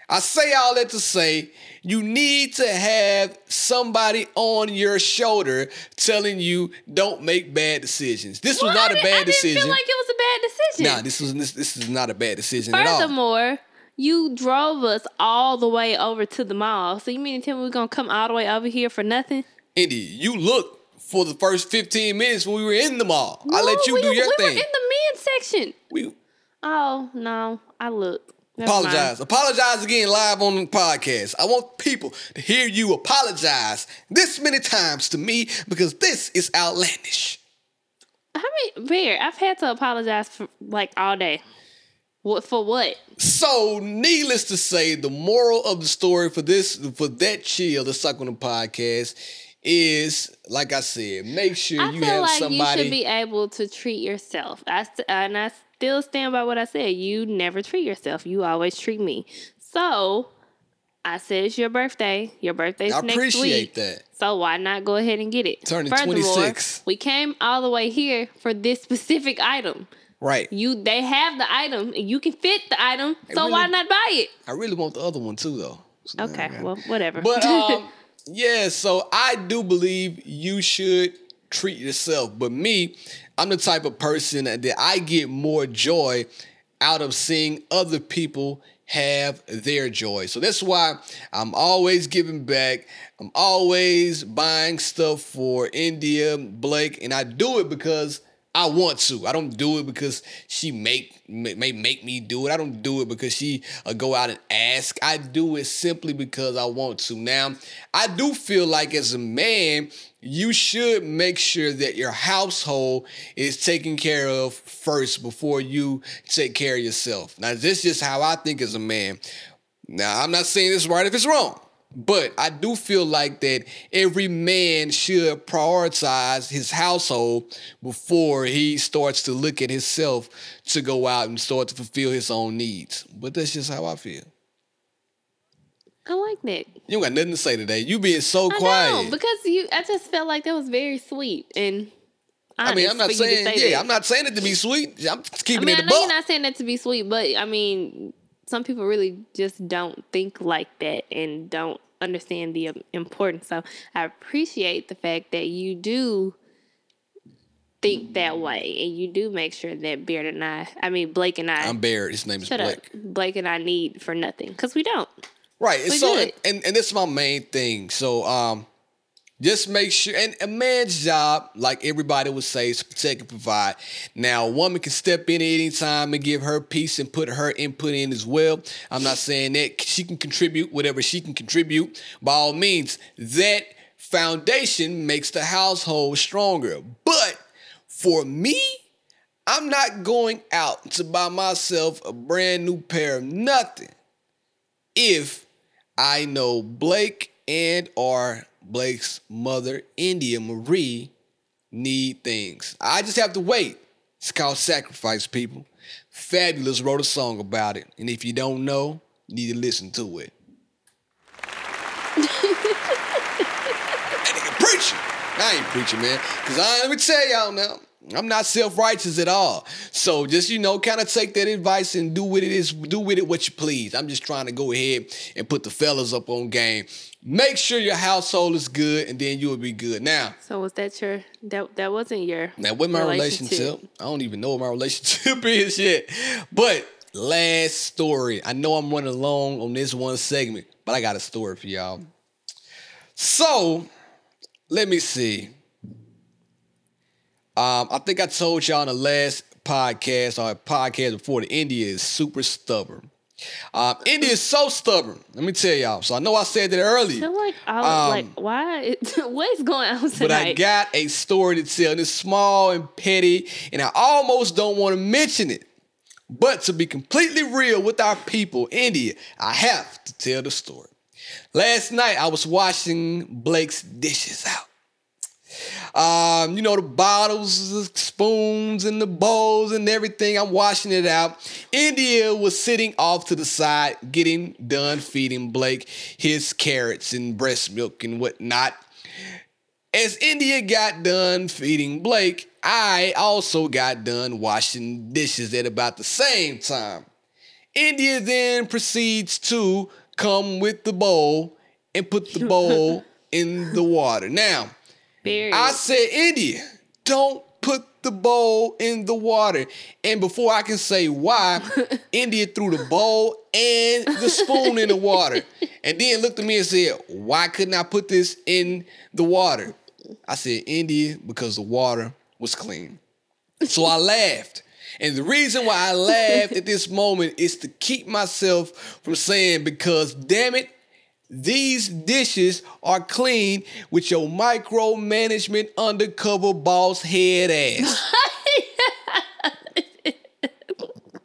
[SPEAKER 1] I say all that to say you need to have somebody on your shoulder telling you don't make bad decisions. This was not
[SPEAKER 2] I
[SPEAKER 1] a bad
[SPEAKER 2] I didn't
[SPEAKER 1] decision.
[SPEAKER 2] feel like it was a bad decision.
[SPEAKER 1] nah, this was this, this is not a bad decision at all.
[SPEAKER 2] Furthermore, you drove us all the way over to the mall. So you mean to tell me we're gonna come all the way over here for nothing?
[SPEAKER 1] Indy, you looked for the first 15 minutes when we were in the mall. I let you
[SPEAKER 2] we,
[SPEAKER 1] do your
[SPEAKER 2] we
[SPEAKER 1] thing.
[SPEAKER 2] were in the men's section.
[SPEAKER 1] we
[SPEAKER 2] Oh no, I look. Never mind.
[SPEAKER 1] apologize. Apologize again live on the podcast. I want people to hear you apologize this many times to me because this is outlandish.
[SPEAKER 2] I mean, Bear, I've had to apologize for like all day. What for? What?
[SPEAKER 1] So, needless to say, the moral of the story for this, for that chill, the suck on the podcast, is like I said, make sure
[SPEAKER 2] I
[SPEAKER 1] you
[SPEAKER 2] feel
[SPEAKER 1] have
[SPEAKER 2] like
[SPEAKER 1] somebody.
[SPEAKER 2] you should be able to treat yourself. I and I still stand by what I said. You never treat yourself. You always treat me. So I said it's your birthday. Your birthday's
[SPEAKER 1] I
[SPEAKER 2] next
[SPEAKER 1] appreciate
[SPEAKER 2] week.
[SPEAKER 1] that.
[SPEAKER 2] So why not go ahead and get it?
[SPEAKER 1] Turning
[SPEAKER 2] Furthermore,
[SPEAKER 1] 26.
[SPEAKER 2] We came all the way here for this specific item.
[SPEAKER 1] Right.
[SPEAKER 2] You they have the item and you can fit the item. So why not buy it?
[SPEAKER 1] I really want the other one too, though. So,
[SPEAKER 2] Okay, well, whatever.
[SPEAKER 1] But um, yeah, so I do believe you should treat yourself. But me, I'm the type of person that I get more joy out of seeing other people have their joy. So that's why I'm always giving back. I'm always buying stuff for India, Blake, and I do it because I want to. I don't do it because she make may make me do it. I don't do it because she uh, go out and ask. I do it simply because I want to. Now, I do feel like as a man, you should make sure that your household is taken care of first before you take care of yourself. Now, this is just how I think as a man. Now, I'm not saying this right if it's wrong. But I do feel like that every man should prioritize his household before he starts to look at himself to go out and start to fulfill his own needs. But that's just how I feel.
[SPEAKER 2] I like that.
[SPEAKER 1] You don't got nothing to say today. You being so
[SPEAKER 2] I
[SPEAKER 1] quiet.
[SPEAKER 2] know because you. I just felt like that was very sweet and.
[SPEAKER 1] I mean, I'm not saying
[SPEAKER 2] say
[SPEAKER 1] yeah,
[SPEAKER 2] that.
[SPEAKER 1] I'm not saying it to be sweet. I'm just
[SPEAKER 2] I
[SPEAKER 1] keeping
[SPEAKER 2] mean,
[SPEAKER 1] it
[SPEAKER 2] I know you're not saying that to be sweet, but I mean, some people really just don't think like that and don't understand the um, importance. So I appreciate the fact that you do think that way and you do make sure that Beard and I, I mean Blake and I,
[SPEAKER 1] I'm Barrett. His name is Blake.
[SPEAKER 2] up, Blake and I need for nothing because we don't.
[SPEAKER 1] Right.
[SPEAKER 2] We
[SPEAKER 1] so and, and this is my main thing. So um just make sure and a man's job, like everybody would say, is protect and provide. Now a woman can step in at any time and give her piece and put her input in as well. I'm not saying that she can contribute whatever she can contribute. By all means, that foundation makes the household stronger. But for me, I'm not going out to buy myself a brand new pair of nothing if I know Blake and or Blake's mother, India Marie, need things. I just have to wait. It's called sacrifice, people. Fabolous wrote a song about it. And if you don't know, you need to listen to it. That nigga preaching. I ain't preaching, man. Cause I let me tell y'all now. I'm not self-righteous at all. So just, you know, kind of take that advice and do with it is do with it what you please. I'm just trying to go ahead and put the fellas up on game. Make sure your household is good and then you'll be good. Now,
[SPEAKER 2] So was that your that that wasn't your
[SPEAKER 1] now with my relationship, I don't even know what my relationship is yet. But last story. I know I'm running long on this one segment, but I got a story for y'all. So let me see. Um, I think I told y'all on the last podcast or podcast before the India is super stubborn. Um, India is so stubborn. Let me tell y'all. So I know I said that
[SPEAKER 2] I
[SPEAKER 1] earlier.
[SPEAKER 2] feel like I
[SPEAKER 1] Um,
[SPEAKER 2] like why what is going on tonight?
[SPEAKER 1] But I got a story to tell. And it's small and petty, and I almost don't want to mention it. But to be completely real with our people, India, I have to tell the story. Last night I was washing Blake's dishes out. Um, you know, the bottles, the spoons, and the bowls and everything. I'm washing it out. India was sitting off to the side, getting done feeding Blake his carrots and breast milk and whatnot. As India got done feeding Blake, I also got done washing dishes at about the same time. India then proceeds to come with the bowl and put the bowl in the water. Now,
[SPEAKER 2] Period.
[SPEAKER 1] I said, India, don't put the bowl in the water. And before I can say why, India threw the bowl and the spoon in the water. And then looked at me and said, Why couldn't I put this in the water? I said, India, because the water was clean. So I laughed. And the reason why I laughed at this moment is to keep myself from saying, because damn it, these dishes are clean with your micromanagement undercover boss head ass.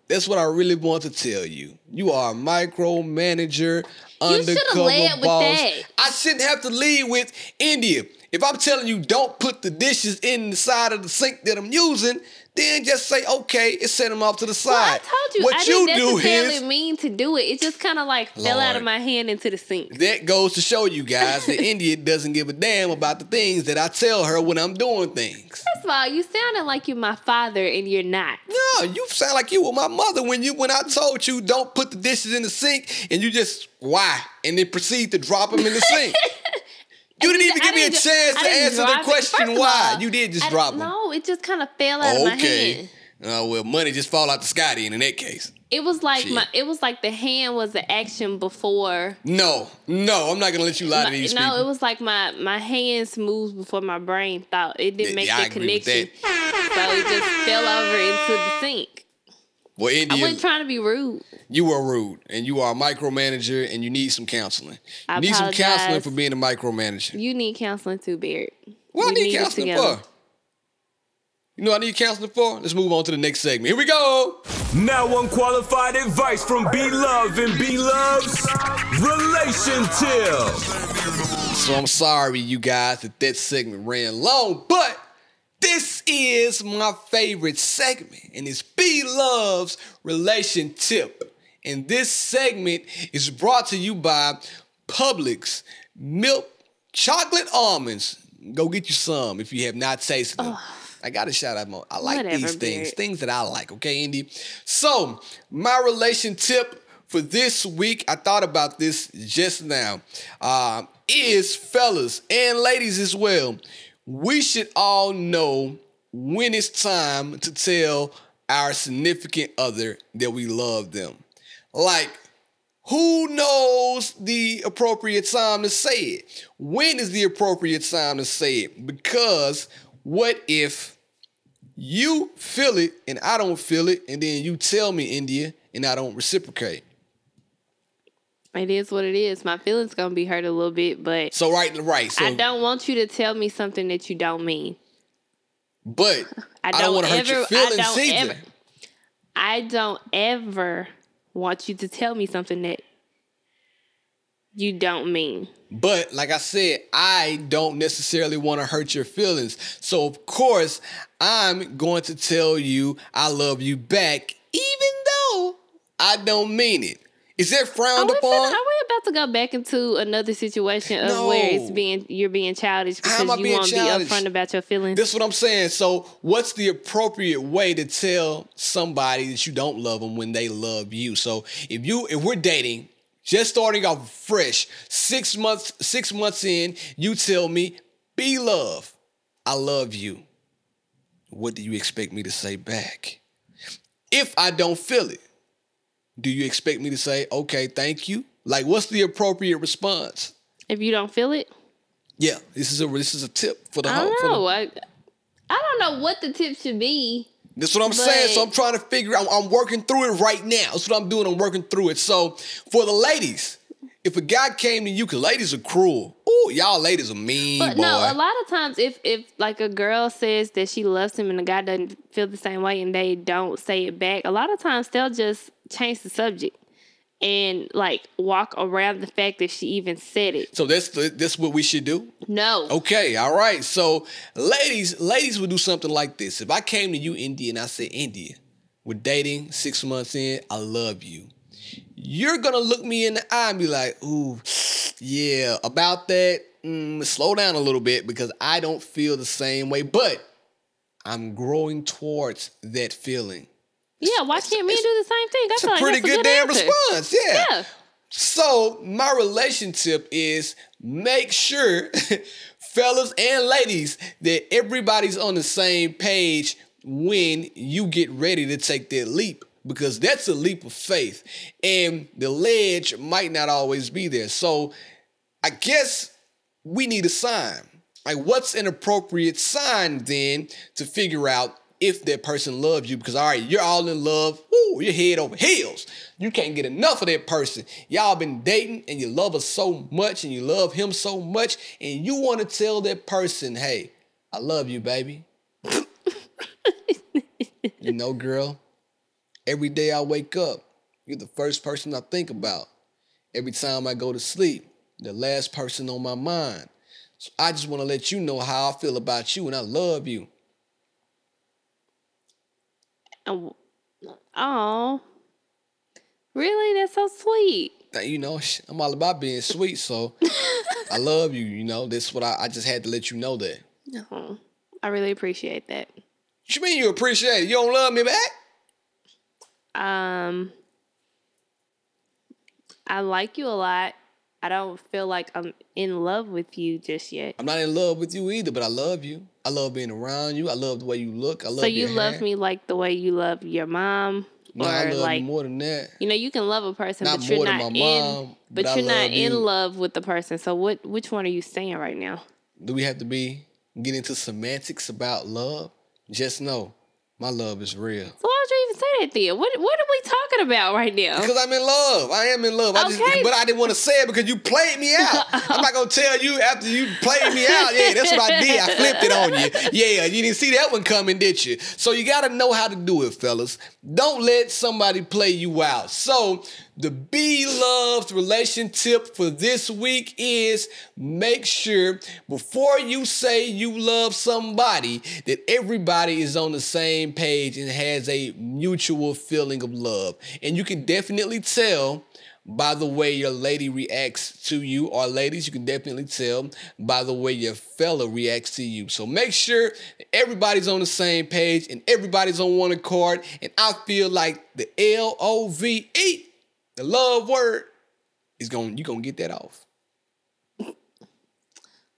[SPEAKER 1] That's what I really want to tell you. You are a micromanager, undercover
[SPEAKER 2] led with
[SPEAKER 1] boss.
[SPEAKER 2] that.
[SPEAKER 1] I shouldn't have to lead with India. If I'm telling you don't put the dishes in the side of the sink that I'm using, then just say okay and send them off to the
[SPEAKER 2] well, I
[SPEAKER 1] side.
[SPEAKER 2] told you
[SPEAKER 1] what
[SPEAKER 2] I
[SPEAKER 1] you
[SPEAKER 2] didn't
[SPEAKER 1] do
[SPEAKER 2] necessarily
[SPEAKER 1] is
[SPEAKER 2] mean to do it. It just kind of like fell out of my hand into the sink.
[SPEAKER 1] that goes to show you guys that India doesn't give a damn about the things that I tell her when I'm doing things.
[SPEAKER 2] First of all, you sounded like you're my father and you're not.
[SPEAKER 1] No, you sound like you were my mother when you when I told you don't put the dishes in the sink and you just why and then proceed to drop them in the sink. You didn't even give me a chance to answer the question why. you did just
[SPEAKER 2] I-
[SPEAKER 1] drop them.
[SPEAKER 2] No, it just kind of fell out of my
[SPEAKER 1] okay.
[SPEAKER 2] hand.
[SPEAKER 1] Uh, well, money just fall out the Scotty, then in that case.
[SPEAKER 2] It was like
[SPEAKER 1] Shit.
[SPEAKER 2] my. It was like the hand was the action before.
[SPEAKER 1] No, no, I'm not gonna let you lie to these
[SPEAKER 2] no,
[SPEAKER 1] people.
[SPEAKER 2] No, it was like my my hands moved before my brain thought. It didn't
[SPEAKER 1] Yeah,
[SPEAKER 2] make
[SPEAKER 1] yeah, I
[SPEAKER 2] the
[SPEAKER 1] agree with
[SPEAKER 2] connection, so it just fell over into the sink.
[SPEAKER 1] Well,
[SPEAKER 2] I
[SPEAKER 1] India,
[SPEAKER 2] wasn't trying to be rude.
[SPEAKER 1] you are rude and you are a micromanager and you need some counseling. You
[SPEAKER 2] I
[SPEAKER 1] need some counseling for being a micromanager.
[SPEAKER 2] You need counseling too, Barrett.
[SPEAKER 1] What I need
[SPEAKER 2] need
[SPEAKER 1] counseling for? You know what I need counseling for? Let's move on to the next segment. Here we go.
[SPEAKER 3] Now unqualified advice from B Love and B Love's Relation Tip.
[SPEAKER 1] So I'm sorry, you guys, that that segment ran long, but this is my favorite segment, and it's B Love's Relation Tip. And this segment is brought to you by Publix Milk Chocolate Almonds. Go get you some if you have not tasted them. I got to shout out more. I like
[SPEAKER 2] Whatever,
[SPEAKER 1] these things,
[SPEAKER 2] Barrett.
[SPEAKER 1] things that I like. Okay, Indy. So my relation tip for this week, I thought about this just now. Um, is fellas and ladies as well. We should all know when it's time to tell our significant other that we love them. Like, who knows the appropriate time to say it? When is the appropriate time to say it? Because what if you feel it and I don't feel it, and then you tell me, India, and I don't reciprocate?
[SPEAKER 2] It is what it is. My feelings gonna be hurt a little bit, but
[SPEAKER 1] So right, right. So,
[SPEAKER 2] I don't want you to tell me something that you don't mean.
[SPEAKER 1] but
[SPEAKER 2] I don't,
[SPEAKER 1] don't, want to hurt your feelings
[SPEAKER 2] I don't
[SPEAKER 1] either.
[SPEAKER 2] ever. I don't ever want you to tell me something that you don't mean.
[SPEAKER 1] But like I said, I don't necessarily want to hurt your feelings. So of course, I'm going to tell you I love you back, even though I don't mean it. Is that
[SPEAKER 2] Are
[SPEAKER 1] frowned
[SPEAKER 2] finna-
[SPEAKER 1] upon?
[SPEAKER 2] are we about to go back into another situation of
[SPEAKER 1] No.
[SPEAKER 2] where it's being you're being childish because you won't
[SPEAKER 1] childish?
[SPEAKER 2] be upfront about your feelings?
[SPEAKER 1] That's what I'm saying. So, what's the appropriate way to tell somebody that you don't love them when they love you? So, if you if we're dating, just starting off fresh, six months six months in, you tell me, "B Love, I love you." What do you expect me to say back? If I don't feel it, do you expect me to say, "Okay, thank you"? Like, what's the appropriate response?
[SPEAKER 2] if you don't feel it,
[SPEAKER 1] Yeah, this is a this is a tip for the
[SPEAKER 2] I
[SPEAKER 1] whole.
[SPEAKER 2] don't
[SPEAKER 1] the-
[SPEAKER 2] know. I, I don't know what the tip should be.
[SPEAKER 1] That's what I'm saying. So I'm trying to figure out. I'm working through it right now. That's what I'm doing. I'm working through it. So for the ladies, if a guy came to you, cause ladies are cruel. Ooh, y'all ladies are mean,
[SPEAKER 2] But
[SPEAKER 1] boy.
[SPEAKER 2] no, a lot of times if if like a girl says that she loves him and the guy doesn't feel the same way and they don't say it back, a lot of times they'll just change the subject and like walk around the fact that she even said it.
[SPEAKER 1] so that's the, that's what we should do.
[SPEAKER 2] No.
[SPEAKER 1] Okay, all right. So ladies, ladies would do something like this. If I came to you, India, and I said, India, we're dating six months in, I love you. You're gonna look me in the eye and be like, ooh, yeah, about that. Mm, slow down a little bit because I don't feel the same way, but I'm growing towards that feeling.
[SPEAKER 2] Yeah, why can't men do the same thing? Feel
[SPEAKER 1] a pretty
[SPEAKER 2] that's a
[SPEAKER 1] good, damn
[SPEAKER 2] answer.
[SPEAKER 1] response. Yeah.
[SPEAKER 2] Yeah.
[SPEAKER 1] So my relationship is make sure, fellas and ladies, that everybody's on the same page when you get ready to take that leap. Because that's a leap of faith. And the ledge might not always be there. So I guess we need a sign. Like, what's an appropriate sign then to figure out if that person loves you? Because, all right, you're all in love. Woo, you're head over heels. You can't get enough of that person. Y'all been dating and you love her so much and you love him so much, and you want to tell that person, hey, I love you, baby. you know, girl, every day I wake up, you're the first person I think about. Every time I go to sleep, the last person on my mind. So I just want to let you know how I feel about you and I love you.
[SPEAKER 2] Oh, really? That's so sweet.
[SPEAKER 1] You know, I'm all about being sweet, so I love you. You know, that's what I, I just had to let you know that.
[SPEAKER 2] Oh, I really appreciate that.
[SPEAKER 1] What you mean you appreciate it? You don't love me back?
[SPEAKER 2] Um, I like you a lot. I don't feel like I'm in love with you just yet.
[SPEAKER 1] I'm not in love with you either, but I love you. I love being around you. I love the way you look. I love
[SPEAKER 2] So you love
[SPEAKER 1] hair.
[SPEAKER 2] me like the way you love your mom,
[SPEAKER 1] No,
[SPEAKER 2] or
[SPEAKER 1] I love
[SPEAKER 2] like
[SPEAKER 1] you more than that.
[SPEAKER 2] you know you can love a person,
[SPEAKER 1] Not
[SPEAKER 2] but you're not
[SPEAKER 1] my
[SPEAKER 2] in.
[SPEAKER 1] mom,
[SPEAKER 2] but,
[SPEAKER 1] but
[SPEAKER 2] you're not
[SPEAKER 1] love
[SPEAKER 2] in love with the person. So what? Which one are you saying right now?
[SPEAKER 1] Do we have to be get into semantics about love? Just know my love is real.
[SPEAKER 2] So why would you even say that then? What What are we talking about right now?
[SPEAKER 1] Because I'm in love. I am in love. I just,
[SPEAKER 2] Okay.
[SPEAKER 1] but I didn't want to say it because you played me out. I'm not gonna tell you after you played me out. Yeah, that's what I did. I flipped it on you. Yeah, you didn't see that one coming, did you? So you gotta know how to do it, fellas. Don't let somebody play you out. So the be loved relation tip for this week is make sure before you say you love somebody that everybody is on the same page and has a mutual feeling of love. And you can definitely tell by the way your lady reacts to you, or ladies, you can definitely tell by the way your fella reacts to you. So make sure everybody's on the same page and everybody's on one accord. And I feel like the L O V E, the love word, is going. you're gonna get that off.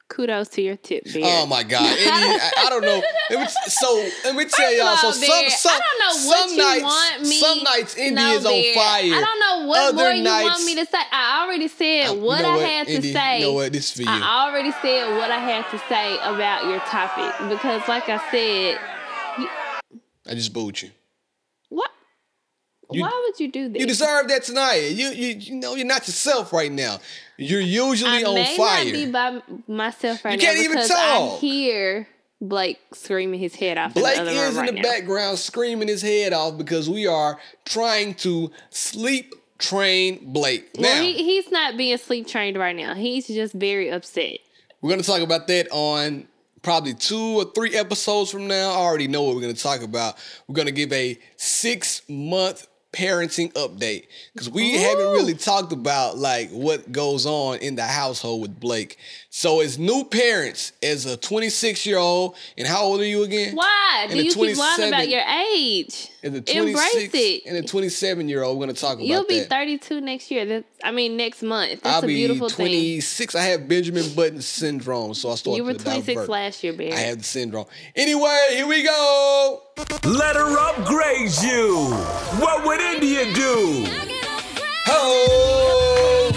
[SPEAKER 2] Kudos to your tip, Beard.
[SPEAKER 1] Oh my God! Any- I, I don't know. Me, so let me tell y'all. So some,
[SPEAKER 2] Bear,
[SPEAKER 1] some,
[SPEAKER 2] I don't know what
[SPEAKER 1] some
[SPEAKER 2] you
[SPEAKER 1] nights,
[SPEAKER 2] want me.
[SPEAKER 1] some nights
[SPEAKER 2] No,
[SPEAKER 1] is on fire.
[SPEAKER 2] I don't know what
[SPEAKER 1] Other
[SPEAKER 2] more you
[SPEAKER 1] nights-
[SPEAKER 2] want me to say. I already said
[SPEAKER 1] you
[SPEAKER 2] what
[SPEAKER 1] know
[SPEAKER 2] I
[SPEAKER 1] what,
[SPEAKER 2] had to say.
[SPEAKER 1] You know what? This is for you.
[SPEAKER 2] I already said what I had to say about your topic because, like I said,
[SPEAKER 1] I just booed you.
[SPEAKER 2] what?
[SPEAKER 1] You-
[SPEAKER 2] Why would you do this?
[SPEAKER 1] You deserve that tonight. You you you know you're not yourself right now. You're usually on fire.
[SPEAKER 2] I
[SPEAKER 1] on
[SPEAKER 2] may
[SPEAKER 1] fire.
[SPEAKER 2] not be by myself right
[SPEAKER 1] You
[SPEAKER 2] now
[SPEAKER 1] can't even
[SPEAKER 2] because I hear Blake screaming his head off
[SPEAKER 1] Blake
[SPEAKER 2] in
[SPEAKER 1] is
[SPEAKER 2] right
[SPEAKER 1] in the
[SPEAKER 2] now.
[SPEAKER 1] background screaming his head off because we are trying to sleep train Blake.
[SPEAKER 2] Well, he, he's not being sleep trained right now. He's just very upset.
[SPEAKER 1] we're gonna talk about that on probably two or three episodes from now. I already know what we're gonna talk about. We're gonna give a six month parenting update because we haven't really talked about like what goes on in the household with Blake. So as new parents, as a 26 year old, and how old are you again?
[SPEAKER 2] Why?
[SPEAKER 1] And
[SPEAKER 2] Do you keep lying about your age?
[SPEAKER 1] As a
[SPEAKER 2] Embrace
[SPEAKER 1] 26
[SPEAKER 2] it.
[SPEAKER 1] and a 27 year old, we're gonna talk about
[SPEAKER 2] You'll be
[SPEAKER 1] that.
[SPEAKER 2] 32 next year. That's, I mean, next month. That's
[SPEAKER 1] I'll
[SPEAKER 2] a
[SPEAKER 1] be
[SPEAKER 2] beautiful thing.
[SPEAKER 1] 26. I have Benjamin Button syndrome, so I started
[SPEAKER 2] You were 26
[SPEAKER 1] divert.
[SPEAKER 2] last year, Barry.
[SPEAKER 1] I have the syndrome. Anyway, here we go.
[SPEAKER 3] Let her upgrade you. What would India do?
[SPEAKER 1] Ho!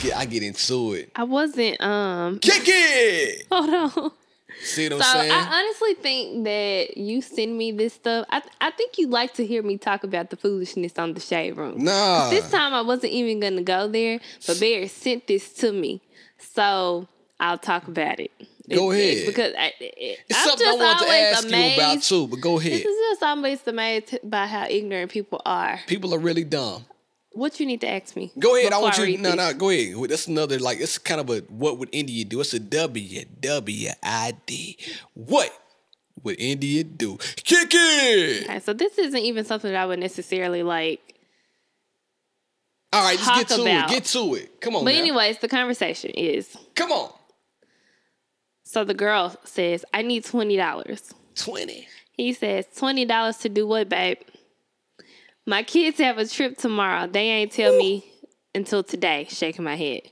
[SPEAKER 1] Get, I get into it.
[SPEAKER 2] I wasn't. Um.
[SPEAKER 1] Kick it.
[SPEAKER 2] Hold on.
[SPEAKER 1] See what I'm
[SPEAKER 2] So
[SPEAKER 1] saying?
[SPEAKER 2] I honestly think that you send me this stuff. I I think you like to hear me talk about the foolishness on the shade room.
[SPEAKER 1] nah.
[SPEAKER 2] This time I wasn't even gonna go there, but Bear sent this to me, so I'll talk about it.
[SPEAKER 1] Go
[SPEAKER 2] It-
[SPEAKER 1] ahead.
[SPEAKER 2] because I, it,
[SPEAKER 1] it's
[SPEAKER 2] I'm
[SPEAKER 1] something I
[SPEAKER 2] just
[SPEAKER 1] want to ask
[SPEAKER 2] amazed.
[SPEAKER 1] you about too, but go ahead.
[SPEAKER 2] This is just always amazed by how ignorant people are.
[SPEAKER 1] People are really dumb.
[SPEAKER 2] What you need to ask me?
[SPEAKER 1] Go ahead. I want you. No, no. Go ahead. That's another like. It's kind of a what would India do? It's a W W I D. What would India do? Kick it.
[SPEAKER 2] Okay, so this isn't even something that I would necessarily like.
[SPEAKER 1] All right, just get to
[SPEAKER 2] about-
[SPEAKER 1] it. Get to it. Come on.
[SPEAKER 2] But
[SPEAKER 1] now.
[SPEAKER 2] anyways, the conversation is
[SPEAKER 1] come on.
[SPEAKER 2] So the girl says, "I need twenty dollars."
[SPEAKER 1] Twenty.
[SPEAKER 2] He says, twenty dollars to do what, babe? My kids have a trip tomorrow. They ain't tell me until today. Shaking my head.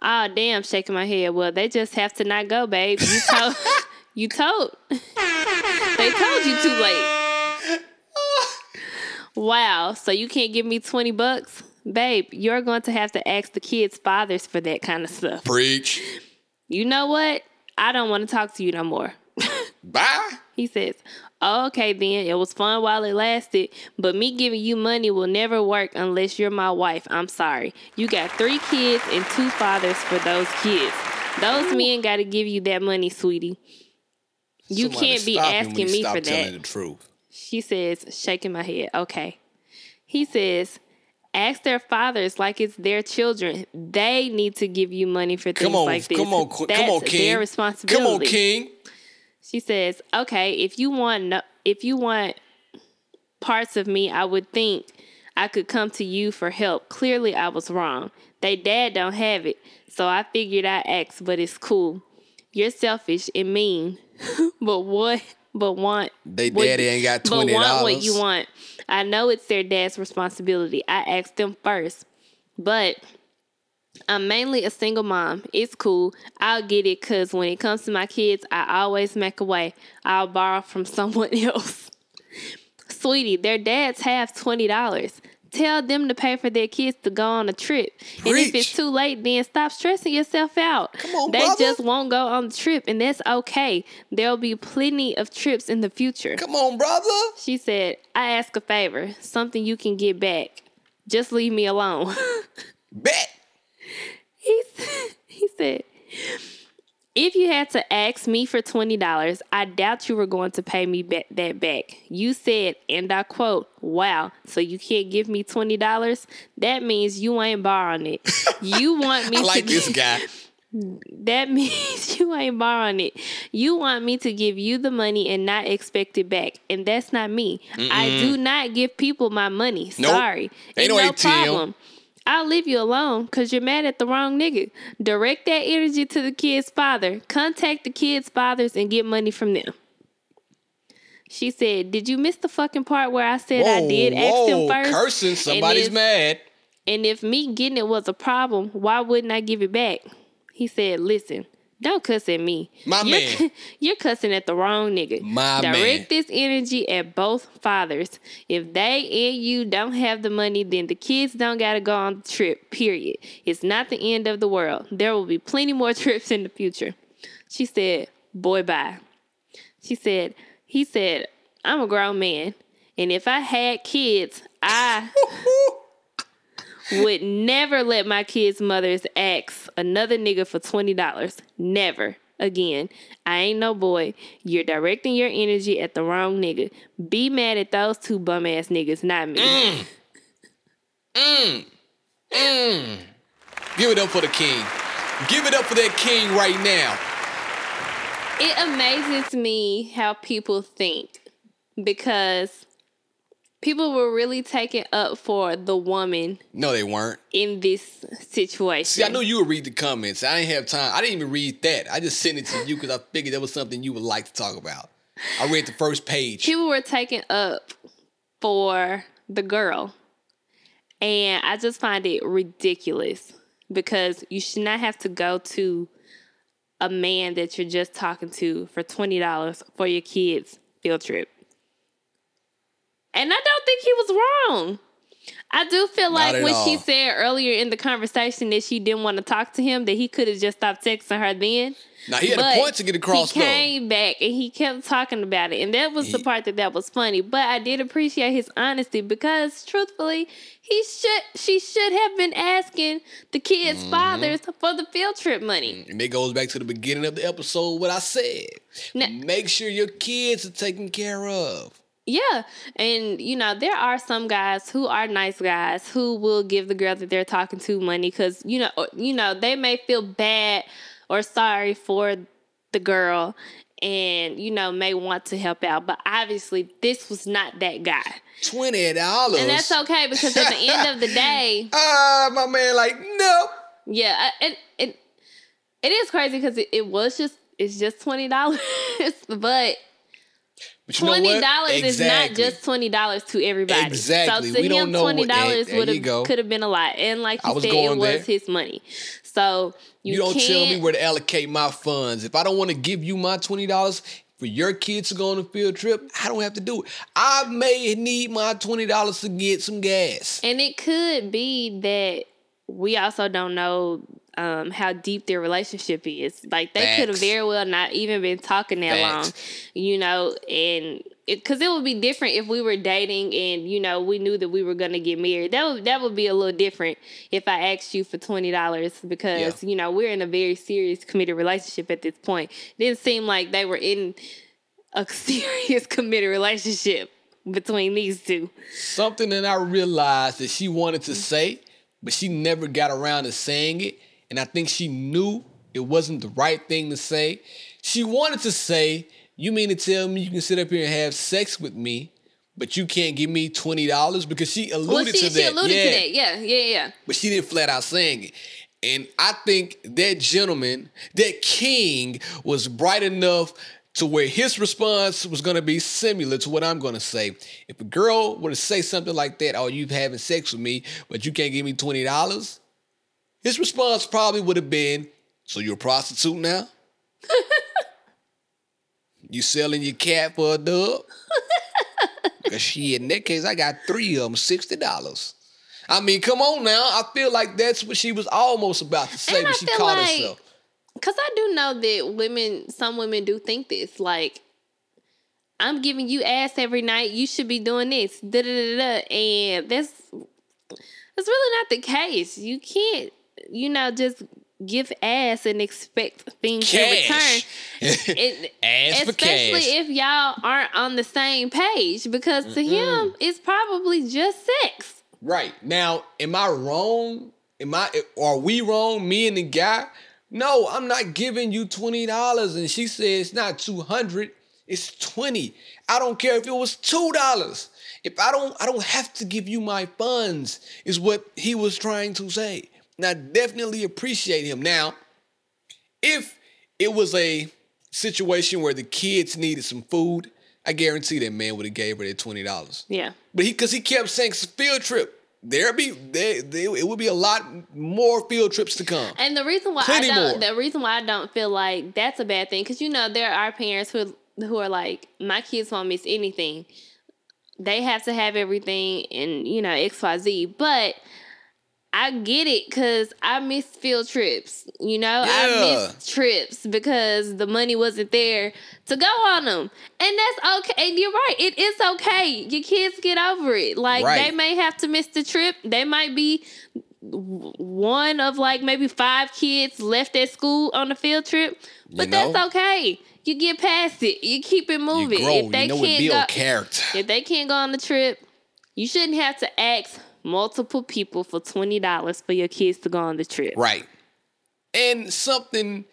[SPEAKER 2] Oh damn, shaking my head. Well, they just have to not go, babe. You told. you told. they told you too late. Wow. So you can't give me twenty bucks, babe? You're going to have to ask the kids' fathers for that kind of stuff.
[SPEAKER 1] Preach.
[SPEAKER 2] You know what? I don't want to talk to you no more.
[SPEAKER 1] Bye.
[SPEAKER 2] He says, okay, then it was fun while it lasted, but me giving you money will never work unless you're my wife. I'm sorry. You got three kids and two fathers for those kids. Those men got to give you that money, sweetie. You
[SPEAKER 1] Somebody
[SPEAKER 2] can't be
[SPEAKER 1] stop him when
[SPEAKER 2] asking me for that. She says, shaking my head, okay. He says, ask their fathers like it's their children. They need to give you money for things
[SPEAKER 1] on,
[SPEAKER 2] like this.
[SPEAKER 1] come on,
[SPEAKER 2] That's
[SPEAKER 1] come on, King.
[SPEAKER 2] their responsibility.
[SPEAKER 1] Come on, King.
[SPEAKER 2] She says, "Okay, if you want if you want parts of me, I would think I could come to you for help. Clearly, I was wrong. They dad don't have it, so I figured I asked, but it's cool. You're selfish and mean, but what? But want
[SPEAKER 1] They daddy ain't got twenty dollars.
[SPEAKER 2] but
[SPEAKER 1] twenty
[SPEAKER 2] want what you want. I know it's their dad's responsibility. I asked them first, but." I'm mainly a single mom. It's cool. I'll get it because when it comes to my kids, I always make a way. I'll borrow from someone else. Sweetie, their dads have $20. Tell them to pay for their kids to go on a trip. And if it's too late, then stop stressing yourself out.
[SPEAKER 1] Come on,
[SPEAKER 2] they
[SPEAKER 1] brother.
[SPEAKER 2] just won't go on the trip, and that's okay. There'll be plenty of trips in the future.
[SPEAKER 1] Come on, brother.
[SPEAKER 2] She said, I ask a favor, something you can get back. Just leave me alone.
[SPEAKER 1] Bet.
[SPEAKER 2] he, he said, if you had to ask me for $20, I doubt you were going to pay me ba- that back. You said, and I quote, wow, so you can't give me $20? That means you ain't borrowing it. You want me
[SPEAKER 1] I
[SPEAKER 2] to
[SPEAKER 1] like this guy.
[SPEAKER 2] That means you ain't borrowing it. You want me to give you the money and not expect it back. And that's not me. I do not give people my money.
[SPEAKER 1] Nope.
[SPEAKER 2] Sorry.
[SPEAKER 1] Ain't
[SPEAKER 2] Ain't
[SPEAKER 1] no
[SPEAKER 2] no
[SPEAKER 1] ATM.
[SPEAKER 2] problem. I'll leave you alone because you're mad at the wrong nigga. Direct that energy to the kid's father. Contact the kid's fathers and get money from them. She said, Did you miss the fucking part where I said I did ask them first?
[SPEAKER 1] Cursing.
[SPEAKER 2] And
[SPEAKER 1] Somebody's
[SPEAKER 2] if-
[SPEAKER 1] mad.
[SPEAKER 2] And if me getting it was a problem, why wouldn't I give it back? He said, Listen, don't cuss at me.
[SPEAKER 1] My
[SPEAKER 2] you're,
[SPEAKER 1] man.
[SPEAKER 2] You're cussing at the wrong nigga.
[SPEAKER 1] My
[SPEAKER 2] Direct
[SPEAKER 1] man.
[SPEAKER 2] this energy at both fathers. If they and you don't have the money, then the kids don't got to go on the trip, period. It's not the end of the world. There will be plenty more trips in the future. She said, Boy, bye. She said, He said, I'm a grown man. And if I had kids, I would never let my kids' mothers ask another nigga for twenty dollars. Never again. I ain't no boy. You're directing your energy at the wrong nigga. Be mad at those two bum ass niggas, not me. Mm. Mm. Mm.
[SPEAKER 1] Give it up for the king. Give it up for that king right now.
[SPEAKER 2] It amazes me how people think because people were really taken up for the woman
[SPEAKER 1] No, they weren't.
[SPEAKER 2] in this situation.
[SPEAKER 1] See, I knew you would read the comments. I didn't have time. I didn't even read that. I just sent it to you because I figured that was something you would like to talk about. I read the first page.
[SPEAKER 2] people were taken up for the girl. And I just find it ridiculous because you should not have to go to a man that you're just talking to for $20 for your kids' field trip. And I don't think he was wrong. I do feel like when she said earlier in the conversation that she didn't want to talk to him, that he could have just stopped texting her then.
[SPEAKER 1] Now he had
[SPEAKER 2] But
[SPEAKER 1] a point to get across
[SPEAKER 2] He
[SPEAKER 1] though.
[SPEAKER 2] came back and he kept talking about it, and that was the part that that was funny. But I did appreciate his honesty because, truthfully, he should she should have been asking the kids'
[SPEAKER 1] Mm-hmm.
[SPEAKER 2] fathers for the field trip money.
[SPEAKER 1] And it goes back to the beginning of the episode, what I said.
[SPEAKER 2] Now-
[SPEAKER 1] Make sure your kids are taken care of.
[SPEAKER 2] Yeah, and you know there are some guys who are nice guys who will give the girl that they're talking to money because you know you know they may feel bad or sorry for the girl and you know may want to help out, but obviously this was not that guy,
[SPEAKER 1] Twenty dollars.
[SPEAKER 2] and that's okay because at the end of the day,
[SPEAKER 1] Ah, my man, like, nope.
[SPEAKER 2] yeah, I- and it it is crazy because it, it was just it's just twenty dollars, but.
[SPEAKER 1] But you?
[SPEAKER 2] Twenty dollars is not just twenty dollars to everybody.
[SPEAKER 1] Exactly.
[SPEAKER 2] So to
[SPEAKER 1] We don't
[SPEAKER 2] him,
[SPEAKER 1] know
[SPEAKER 2] twenty dollars would have could have been a lot. And like you
[SPEAKER 1] was
[SPEAKER 2] said, it was
[SPEAKER 1] there.
[SPEAKER 2] his money. So you,
[SPEAKER 1] You, don't tell me where to allocate my funds. If I don't want to give you my twenty dollars for your kids to go on a field trip, I don't have to do it. I may need my twenty dollars to get some gas.
[SPEAKER 2] And it could be that we also don't know um, how deep their relationship is. Like they could have very well not even been talking that
[SPEAKER 1] Facts.
[SPEAKER 2] long, you know, and because it, would be different if we were dating and you know we knew that we were gonna get married. That would that would be a little different if I asked you for twenty dollars because you know we're in a very serious committed relationship at this point. It didn't seem like they were in a serious committed relationship between these two.
[SPEAKER 1] Something that I realized that she wanted to say, but she never got around to saying it. And I think she knew it wasn't the right thing to say. She wanted to say, You mean to tell me you can sit up here and have sex with me, but you can't give me $20? Because she alluded
[SPEAKER 2] Well, she,
[SPEAKER 1] to
[SPEAKER 2] she
[SPEAKER 1] that.
[SPEAKER 2] alluded
[SPEAKER 1] yeah.
[SPEAKER 2] to that. Yeah, yeah, yeah.
[SPEAKER 1] But she didn't flat out saying it. And I think that gentleman, that king, was bright enough to where his response was going to be similar to what I'm going to say. If a girl were to say something like that, oh, you having sex with me, but you can't give me $20, his response probably would have been, so you're a prostitute now? you selling your cat for a dub? Cause she in that case, I got three of them, sixty dollars. I mean, come on now. I feel like that's what she was almost about to say, but she caught
[SPEAKER 2] like-
[SPEAKER 1] herself.
[SPEAKER 2] Because I do know that women, some women do think this. Like, I'm giving you ass every night. You should be doing this. Da da da da. And that's that's really not the case. You can't, you know, just give ass and expect things in return. It,
[SPEAKER 1] Ass for
[SPEAKER 2] especially
[SPEAKER 1] cash.
[SPEAKER 2] if y'all aren't on the same page, because to him, it's probably just sex.
[SPEAKER 1] Right. Now, am I wrong? Am I are we wrong? Me and the guy? No, I'm not giving you $20. And she said it's not 200, it's 20. I don't care if it was $2. If I don't I don't have to give you my funds, is what he was trying to say. And I definitely appreciate him. Now, if it was a situation where the kids needed some food, I guarantee that man would have gave her that twenty dollars.
[SPEAKER 2] Yeah.
[SPEAKER 1] But he, because he kept saying field trip, there be there, there it would be a lot more field trips to come.
[SPEAKER 2] And the reason why
[SPEAKER 1] Plenty
[SPEAKER 2] I don't,
[SPEAKER 1] more.
[SPEAKER 2] the reason why I don't feel like that's a bad thing, because you know there are parents who who are like, my kids won't miss anything. They have to have everything, and you know X Y Z. But I get it because I miss field trips. You know, I miss trips because the money wasn't there to go on them, and that's okay. And you're right, it is okay. Your kids get over it. Like
[SPEAKER 1] Right.
[SPEAKER 2] they may have to miss the trip. They might be one of like maybe five kids left at school on the field trip, but
[SPEAKER 1] know?
[SPEAKER 2] that's okay. You get past it. You keep it
[SPEAKER 1] You
[SPEAKER 2] moving.
[SPEAKER 1] grow,
[SPEAKER 2] if they
[SPEAKER 1] you know
[SPEAKER 2] can't
[SPEAKER 1] build
[SPEAKER 2] go,
[SPEAKER 1] character.
[SPEAKER 2] if they can't go on the trip, you shouldn't have to ask multiple people for twenty dollars for your kids to go on the trip.
[SPEAKER 1] Right. And something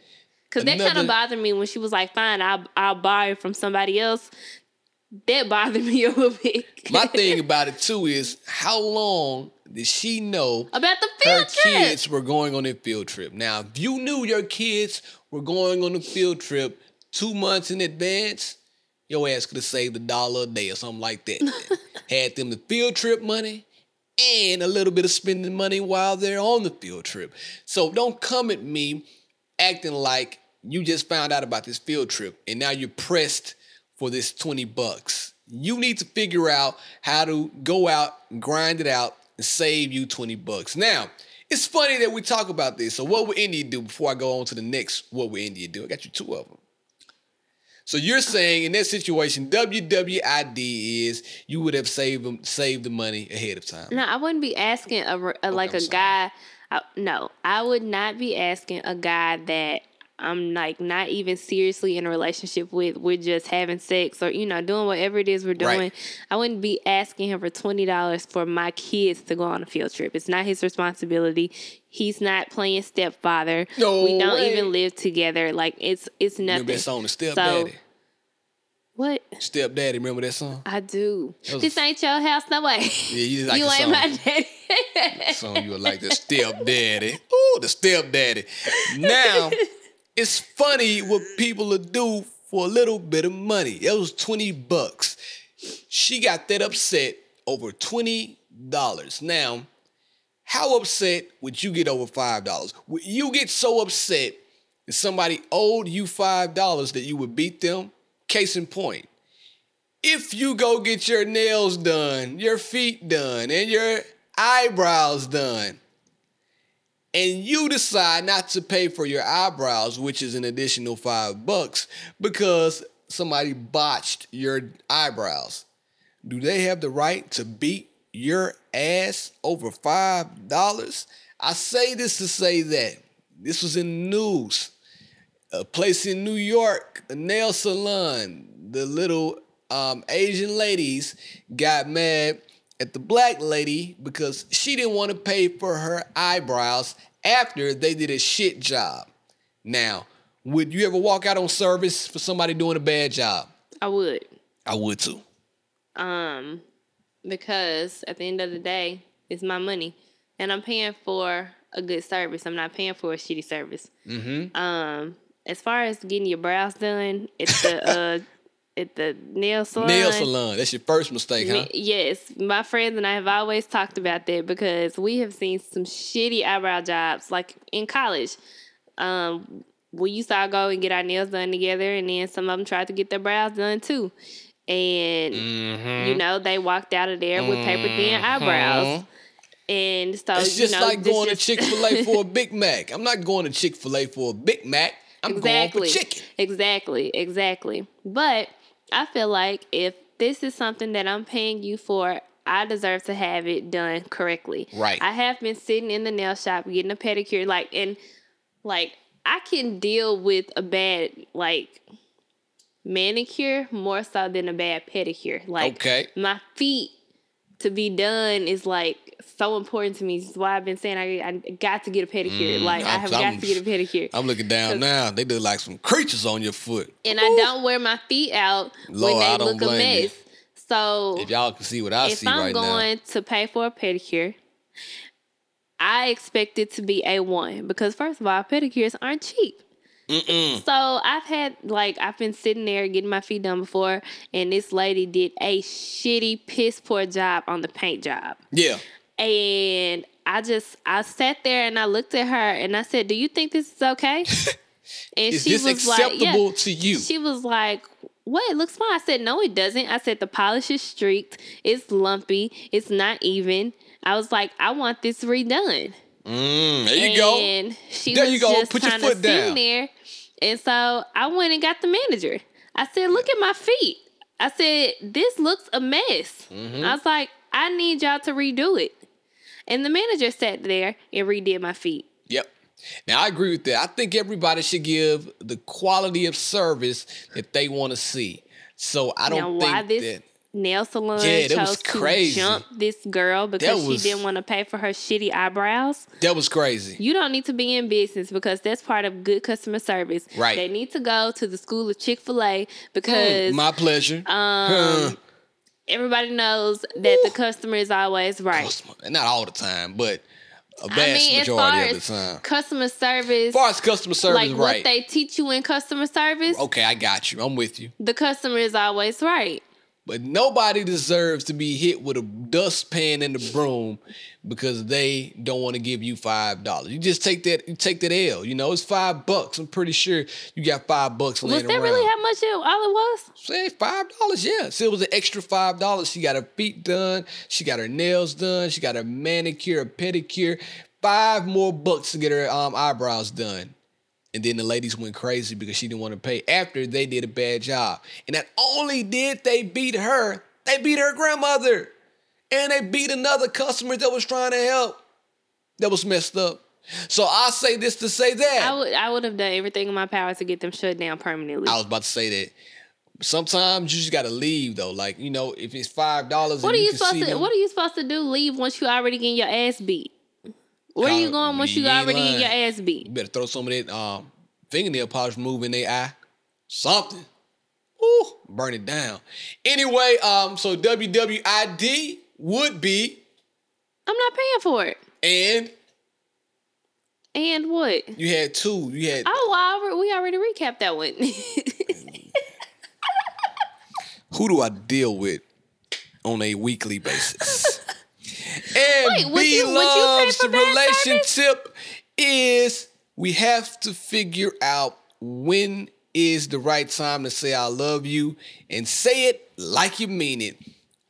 [SPEAKER 2] Because that kind of bothered me when she was like, "Fine, I'll I'll buy it from somebody else." That bothered me a little bit.
[SPEAKER 1] my thing about it too is how long did she know
[SPEAKER 2] about the
[SPEAKER 1] her
[SPEAKER 2] field trip.
[SPEAKER 1] kids were going on a field trip? Now, if you knew your kids were going on a field trip two months in advance, your ass could have saved a dollar a day or something like that. Had them the field trip money and a little bit of spending money while they're on the field trip. So don't come at me acting like you just found out about this field trip and now you're pressed for this 20 bucks. You need to figure out how to go out, grind it out, and save you 20 bucks. Now, it's funny that we talk about this. So, what would India do before I go on to the next? What would India do? I got you two of them. So you're saying in that situation, WWID is you would have saved them, saved the money ahead of time.
[SPEAKER 2] No, I wouldn't be asking a, a like
[SPEAKER 1] I'm
[SPEAKER 2] a
[SPEAKER 1] sorry.
[SPEAKER 2] guy. I, no, I would not be asking a guy that I'm like not even seriously in a relationship with. We're just having sex or you know doing whatever it is we're doing.
[SPEAKER 1] Right.
[SPEAKER 2] I wouldn't be asking him for twenty dollars for my kids to go on a field trip. It's not his responsibility. He's not playing stepfather.
[SPEAKER 1] No
[SPEAKER 2] we don't
[SPEAKER 1] way.
[SPEAKER 2] even live together. Like it's it's nothing.
[SPEAKER 1] Remember that song, The
[SPEAKER 2] So-
[SPEAKER 1] Stepdaddy?
[SPEAKER 2] What
[SPEAKER 1] Stepdaddy, remember that song?
[SPEAKER 2] I do. This ain't your house, no way.
[SPEAKER 1] Yeah, you like
[SPEAKER 2] you ain't
[SPEAKER 1] song.
[SPEAKER 2] my daddy.
[SPEAKER 1] song you were like the stepdaddy. Ooh, the stepdaddy. Now, it's funny what people will do for a little bit of money. It was 20 bucks. She got that upset over $20. Now, how upset would you get over $5? Would you get so upset that somebody owed you $5 that you would beat them? Case in point, if you go get your nails done, your feet done, and your eyebrows done, and you decide not to pay for your eyebrows, which is an additional five bucks, because somebody botched your eyebrows, do they have the right to beat your ass over five dollars? I say this to say that this was in the news a place in New York, a nail salon. The little um, Asian ladies got mad at the black lady because she didn't want to pay for her eyebrows after they did a shit job. Now, would you ever walk out on service for somebody doing a bad job?
[SPEAKER 2] I would.
[SPEAKER 1] I would too.
[SPEAKER 2] Um, because at the end of the day, it's my money, and I'm paying for a good service. I'm not paying for a shitty service. Mm-hmm. Um, as far as getting your brows done it's the uh at the nail salon,
[SPEAKER 1] Nail salon. That's your first mistake, huh?
[SPEAKER 2] yes, my friends and I have always talked about that because we have seen some shitty eyebrow jobs, like in college. Um, we used to all go and get our nails done together, and then some of them tried to get their brows done too. And
[SPEAKER 1] Mm-hmm.
[SPEAKER 2] you know, they walked out of there with paper thin eyebrows. And so
[SPEAKER 1] It's
[SPEAKER 2] you
[SPEAKER 1] just
[SPEAKER 2] know,
[SPEAKER 1] like going to Chick fil A for a Big Mac. I'm not going to Chick fil A for a Big Mac. I'm
[SPEAKER 2] exactly.
[SPEAKER 1] going for chicken.
[SPEAKER 2] Exactly, exactly. But I feel like if this is something that I'm paying you for, I deserve to have it done correctly.
[SPEAKER 1] Right.
[SPEAKER 2] I have been sitting in the nail shop getting a pedicure, like and like I can deal with a bad like manicure more so than a bad pedicure. Like
[SPEAKER 1] Okay.
[SPEAKER 2] my feet to be done is like so important to me. This is why I've been saying I, I got to get a pedicure. like I
[SPEAKER 1] Mm, I'm-
[SPEAKER 2] have
[SPEAKER 1] I'm-
[SPEAKER 2] got to get a pedicure.
[SPEAKER 1] I'm looking down now. They look like some creatures on your foot.
[SPEAKER 2] and I don't wear my feet out
[SPEAKER 1] Lord,
[SPEAKER 2] when
[SPEAKER 1] I
[SPEAKER 2] they
[SPEAKER 1] don't
[SPEAKER 2] look a
[SPEAKER 1] blame you.
[SPEAKER 2] mess. So
[SPEAKER 1] If y'all can see what I
[SPEAKER 2] if
[SPEAKER 1] see
[SPEAKER 2] I'm
[SPEAKER 1] right now.
[SPEAKER 2] going to pay for a pedicure, I expect it to be a one because first of all, pedicures aren't cheap. So I've had like I've been sitting there getting my feet done before, and this lady did a shitty piss poor job on the paint job.
[SPEAKER 1] Yeah.
[SPEAKER 2] And I just I sat there and I looked at her and I said, "Do you think this is okay?" And
[SPEAKER 1] Is
[SPEAKER 2] she
[SPEAKER 1] this
[SPEAKER 2] was like,
[SPEAKER 1] acceptable
[SPEAKER 2] "Yeah."
[SPEAKER 1] to you?
[SPEAKER 2] She was like, "What? It looks fine." I said, "No, it doesn't." I said, "The polish is streaked. It's lumpy. It's not even." I was like, "I want this redone."
[SPEAKER 1] Mm, there you go.
[SPEAKER 2] And she
[SPEAKER 1] There
[SPEAKER 2] was
[SPEAKER 1] you go.
[SPEAKER 2] just
[SPEAKER 1] Put your foot down.
[SPEAKER 2] there. And so I went and got the manager. I said, "Look at my feet." I said, "This looks a mess."
[SPEAKER 1] Mm-hmm.
[SPEAKER 2] I was like, "I need y'all to redo it." And the manager sat there and redid my feet.
[SPEAKER 1] Yep. Now I agree with that. I think everybody should give the quality of service that they want to see. So I don't
[SPEAKER 2] now,
[SPEAKER 1] think
[SPEAKER 2] this
[SPEAKER 1] that
[SPEAKER 2] nail salon
[SPEAKER 1] Yeah, that
[SPEAKER 2] chose
[SPEAKER 1] was crazy.
[SPEAKER 2] to jump this girl because
[SPEAKER 1] was-
[SPEAKER 2] she didn't want to pay for her shitty eyebrows?
[SPEAKER 1] that was crazy.
[SPEAKER 2] You don't need to be in business because that's part of good customer service.
[SPEAKER 1] Right.
[SPEAKER 2] They need to go to the school of Chick Fil A because
[SPEAKER 1] My pleasure.
[SPEAKER 2] um, everybody knows that the customer is always right.
[SPEAKER 1] Customer- Not all the time, but a vast
[SPEAKER 2] mean, as far
[SPEAKER 1] majority of the time.
[SPEAKER 2] customer service,
[SPEAKER 1] As far as customer service,
[SPEAKER 2] like what they teach you in customer service,
[SPEAKER 1] okay, I got you. I'm with you.
[SPEAKER 2] the customer is always right.
[SPEAKER 1] But nobody deserves to be hit with a dustpan and a broom because they don't want to give you five dollars. You just take that, you take that L. You know, it's five bucks. I'm pretty sure you got five bucks
[SPEAKER 2] Was
[SPEAKER 1] laying
[SPEAKER 2] that
[SPEAKER 1] around.
[SPEAKER 2] really how much it, all it was?
[SPEAKER 1] Say five dollars, yeah. So it was an extra five dollars. She got her feet done, she got her nails done, she got her manicure, a pedicure. Five more bucks to get her um, eyebrows done. And then the ladies went crazy because she didn't want to pay after they did a bad job. And not only did they beat her, they beat her grandmother. And they beat another customer that was trying to help. That was messed up. So I say this to say that.
[SPEAKER 2] I would I would have done everything in my power to get them shut down permanently.
[SPEAKER 1] I was about to say that. Sometimes you just gotta leave though. Like you know, if it's five dollars,
[SPEAKER 2] what are you supposed to What are you supposed to do? Leave once you already getting your ass beat. Where are you going once you already getting your ass beat?
[SPEAKER 1] You better throw some of that um, fingernail polish remover in their eye. Something. Ooh, burn it down. Anyway, um, so WWID would be
[SPEAKER 2] I'm not paying for it.
[SPEAKER 1] and
[SPEAKER 2] And what?
[SPEAKER 1] you had two. You had
[SPEAKER 2] Oh, well, we already recapped that one.
[SPEAKER 1] who do I deal with on a weekly basis? And
[SPEAKER 2] Wait, would you- would you
[SPEAKER 1] loves relationship is we have to figure out when is the right time to say I love you and say it like you mean it.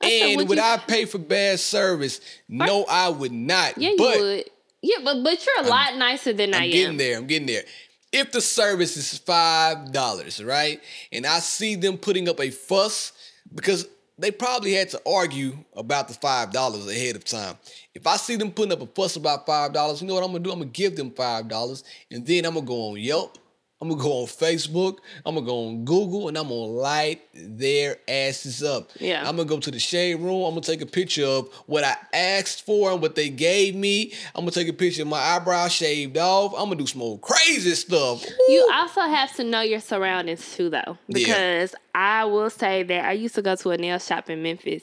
[SPEAKER 2] I said,
[SPEAKER 1] And
[SPEAKER 2] would
[SPEAKER 1] would
[SPEAKER 2] you-
[SPEAKER 1] I pay for bad service? No, I would not.
[SPEAKER 2] yeah, you would. Yeah, but but you're a lot nicer than I am.
[SPEAKER 1] I'm
[SPEAKER 2] am.
[SPEAKER 1] getting there. I'm getting there. If the service is five dollars, right, and I see them putting up a fuss because they probably had to argue about the five dollars ahead of time. If I see them putting up a fuss about five dollars, you know what I'm gonna do? I'm gonna give them five dollars, and then I'm gonna go on Yelp. I'm gonna go on Facebook. I'm gonna go on Google, and I'm gonna light their asses up.
[SPEAKER 2] Yeah.
[SPEAKER 1] I'm gonna go to the shade room. I'm gonna take a picture of what I asked for and what they gave me. I'm gonna take a picture of my eyebrows shaved off. I'm gonna do some old crazy stuff.
[SPEAKER 2] You also have to know your surroundings too, though,
[SPEAKER 1] Yeah.
[SPEAKER 2] because I will say that I used to go to a nail shop in Memphis,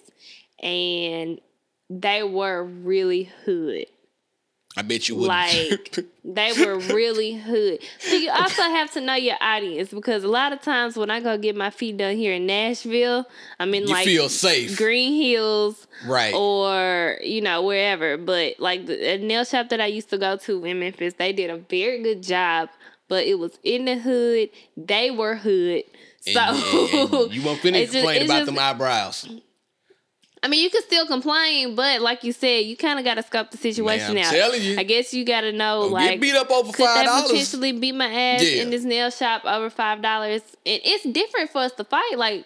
[SPEAKER 2] and they were really hood.
[SPEAKER 1] I bet you wouldn't.
[SPEAKER 2] Like they were really hood. So you also have to know your audience because a lot of times when I go get my feet done here in Nashville, I'm in
[SPEAKER 1] you
[SPEAKER 2] like
[SPEAKER 1] feel safe,
[SPEAKER 2] Green Hills
[SPEAKER 1] right?
[SPEAKER 2] or you know wherever. But like the nail shop that I used to go to in Memphis, they did a very good job. But it was in the hood. They were hood. So
[SPEAKER 1] And- you won't finish
[SPEAKER 2] it's just-
[SPEAKER 1] complain
[SPEAKER 2] it's
[SPEAKER 1] about
[SPEAKER 2] just-
[SPEAKER 1] them eyebrows.
[SPEAKER 2] I mean, you can still complain, but like you said, you kind of got to scope the situation
[SPEAKER 1] I'm
[SPEAKER 2] out.
[SPEAKER 1] telling you.
[SPEAKER 2] I guess you got to know
[SPEAKER 1] Don't
[SPEAKER 2] like
[SPEAKER 1] get beat up over
[SPEAKER 2] could
[SPEAKER 1] five
[SPEAKER 2] that potentially beat my ass
[SPEAKER 1] Yeah.
[SPEAKER 2] in this nail shop over five dollars? And it's different for us to fight. Like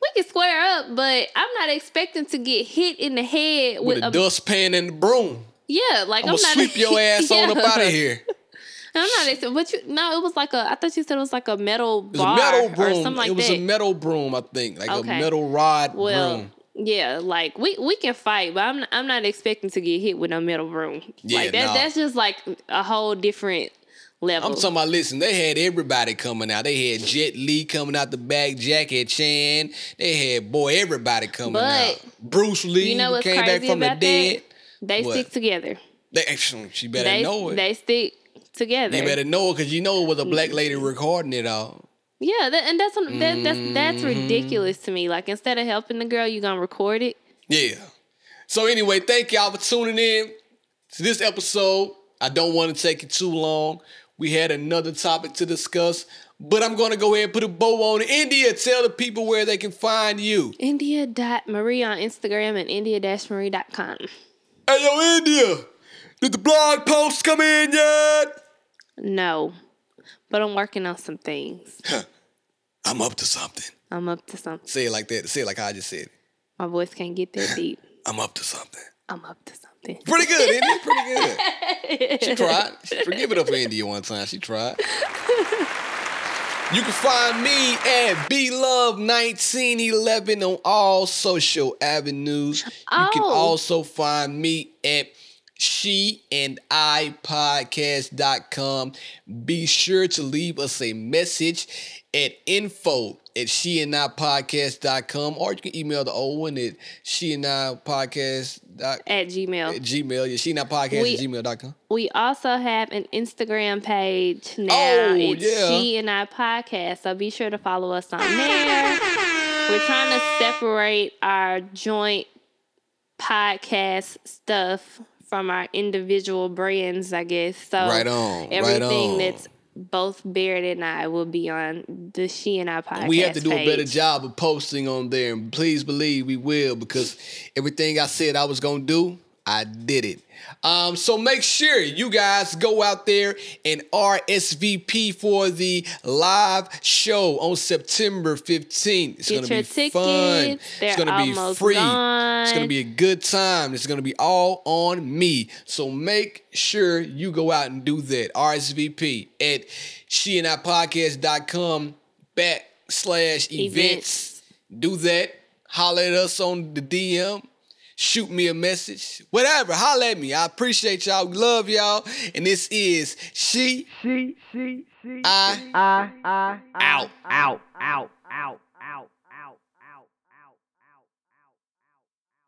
[SPEAKER 2] we can square up, but I'm not expecting to get hit in the head with,
[SPEAKER 1] With a
[SPEAKER 2] a
[SPEAKER 1] dustpan and the broom.
[SPEAKER 2] yeah. Like
[SPEAKER 1] I'm
[SPEAKER 2] I'm,
[SPEAKER 1] gonna
[SPEAKER 2] not
[SPEAKER 1] sweep your ass on up out of here.
[SPEAKER 2] I'm not expecting, but you no, it was like a. I thought you said it was like a metal bar
[SPEAKER 1] a metal
[SPEAKER 2] or
[SPEAKER 1] broom.
[SPEAKER 2] something like that.
[SPEAKER 1] it was
[SPEAKER 2] that.
[SPEAKER 1] a metal broom, I think, like
[SPEAKER 2] Okay.
[SPEAKER 1] a metal rod
[SPEAKER 2] well,
[SPEAKER 1] broom.
[SPEAKER 2] Yeah, like we we can fight, but I'm I'm not expecting to get hit with a metal broom.
[SPEAKER 1] Yeah,
[SPEAKER 2] like that
[SPEAKER 1] nah.
[SPEAKER 2] that's just like a whole different level.
[SPEAKER 1] I'm talking about, listen, they had everybody coming out. They had Jet Li coming out the back, Jackie Chan. They had, boy, everybody coming
[SPEAKER 2] But,
[SPEAKER 1] out. Bruce Lee
[SPEAKER 2] you know what's
[SPEAKER 1] came
[SPEAKER 2] crazy
[SPEAKER 1] back from the
[SPEAKER 2] about
[SPEAKER 1] dead.
[SPEAKER 2] that? They
[SPEAKER 1] What?
[SPEAKER 2] stick together.
[SPEAKER 1] They, actually she better
[SPEAKER 2] They
[SPEAKER 1] know it.
[SPEAKER 2] they stick together.
[SPEAKER 1] you better know it because you know it was a black lady recording it all.
[SPEAKER 2] Yeah, that, and that's what, that, that's that's
[SPEAKER 1] Mm-hmm.
[SPEAKER 2] ridiculous to me. Like instead of helping the girl, you gonna record it.
[SPEAKER 1] Yeah. So anyway, thank y'all for tuning in to this episode. I don't want to take it too long. We had another topic to discuss, but I'm gonna go ahead and put a bow on it. India, tell the people where they can find you.
[SPEAKER 2] India.Marie on Instagram and India-Marie.com.
[SPEAKER 1] Hey yo, India! Did the blog post come in yet?
[SPEAKER 2] No, but I'm working on some things.
[SPEAKER 1] I'm up to something.
[SPEAKER 2] I'm up to something.
[SPEAKER 1] Say it like that. Say it like I just said. it.
[SPEAKER 2] My voice can't get that deep.
[SPEAKER 1] I'm up to something.
[SPEAKER 2] I'm up to something.
[SPEAKER 1] Pretty good, India. Pretty good. She tried. Forgive it up for India one time. She tried. You can find me at blove1911 on all social avenues. You can
[SPEAKER 2] Oh.
[SPEAKER 1] also find me at she and I podcast.com. Be sure to leave us a message at info at she and I podcast.com or you can email the old one at she and I podcast
[SPEAKER 2] At Gmail.
[SPEAKER 1] at gmail yeah she and I podcast
[SPEAKER 2] We-
[SPEAKER 1] at gmail.com
[SPEAKER 2] We also have an Instagram page now.
[SPEAKER 1] Oh,
[SPEAKER 2] it's
[SPEAKER 1] yeah.
[SPEAKER 2] She and I Podcast. So be sure to follow us on there. we're trying to separate our joint podcast stuff from our individual brands, I guess. So
[SPEAKER 1] Right on, right
[SPEAKER 2] everything
[SPEAKER 1] on.
[SPEAKER 2] that's both Barrett and I will be on the She and I podcast.
[SPEAKER 1] we have to do a better job of posting on there, and please believe we will because everything I said I was gonna do, I did it. Um, so make sure you guys go out there and RSVP for the live show on September 15th. It's
[SPEAKER 2] Get
[SPEAKER 1] gonna be
[SPEAKER 2] tickets.
[SPEAKER 1] fun.
[SPEAKER 2] They're it's
[SPEAKER 1] gonna be free.
[SPEAKER 2] gone.
[SPEAKER 1] It's gonna be a good time. It's gonna be all on me. So make sure you go out and do that. RSVP at she and I backslash events.
[SPEAKER 2] Events.
[SPEAKER 1] Do that. Holler at us on the DM. Shoot me a message. Whatever. Holler at me. I appreciate y'all. We love y'all. And this is She,
[SPEAKER 4] She, she, she,
[SPEAKER 1] I,
[SPEAKER 4] I, I,
[SPEAKER 1] out.
[SPEAKER 4] out, out, out.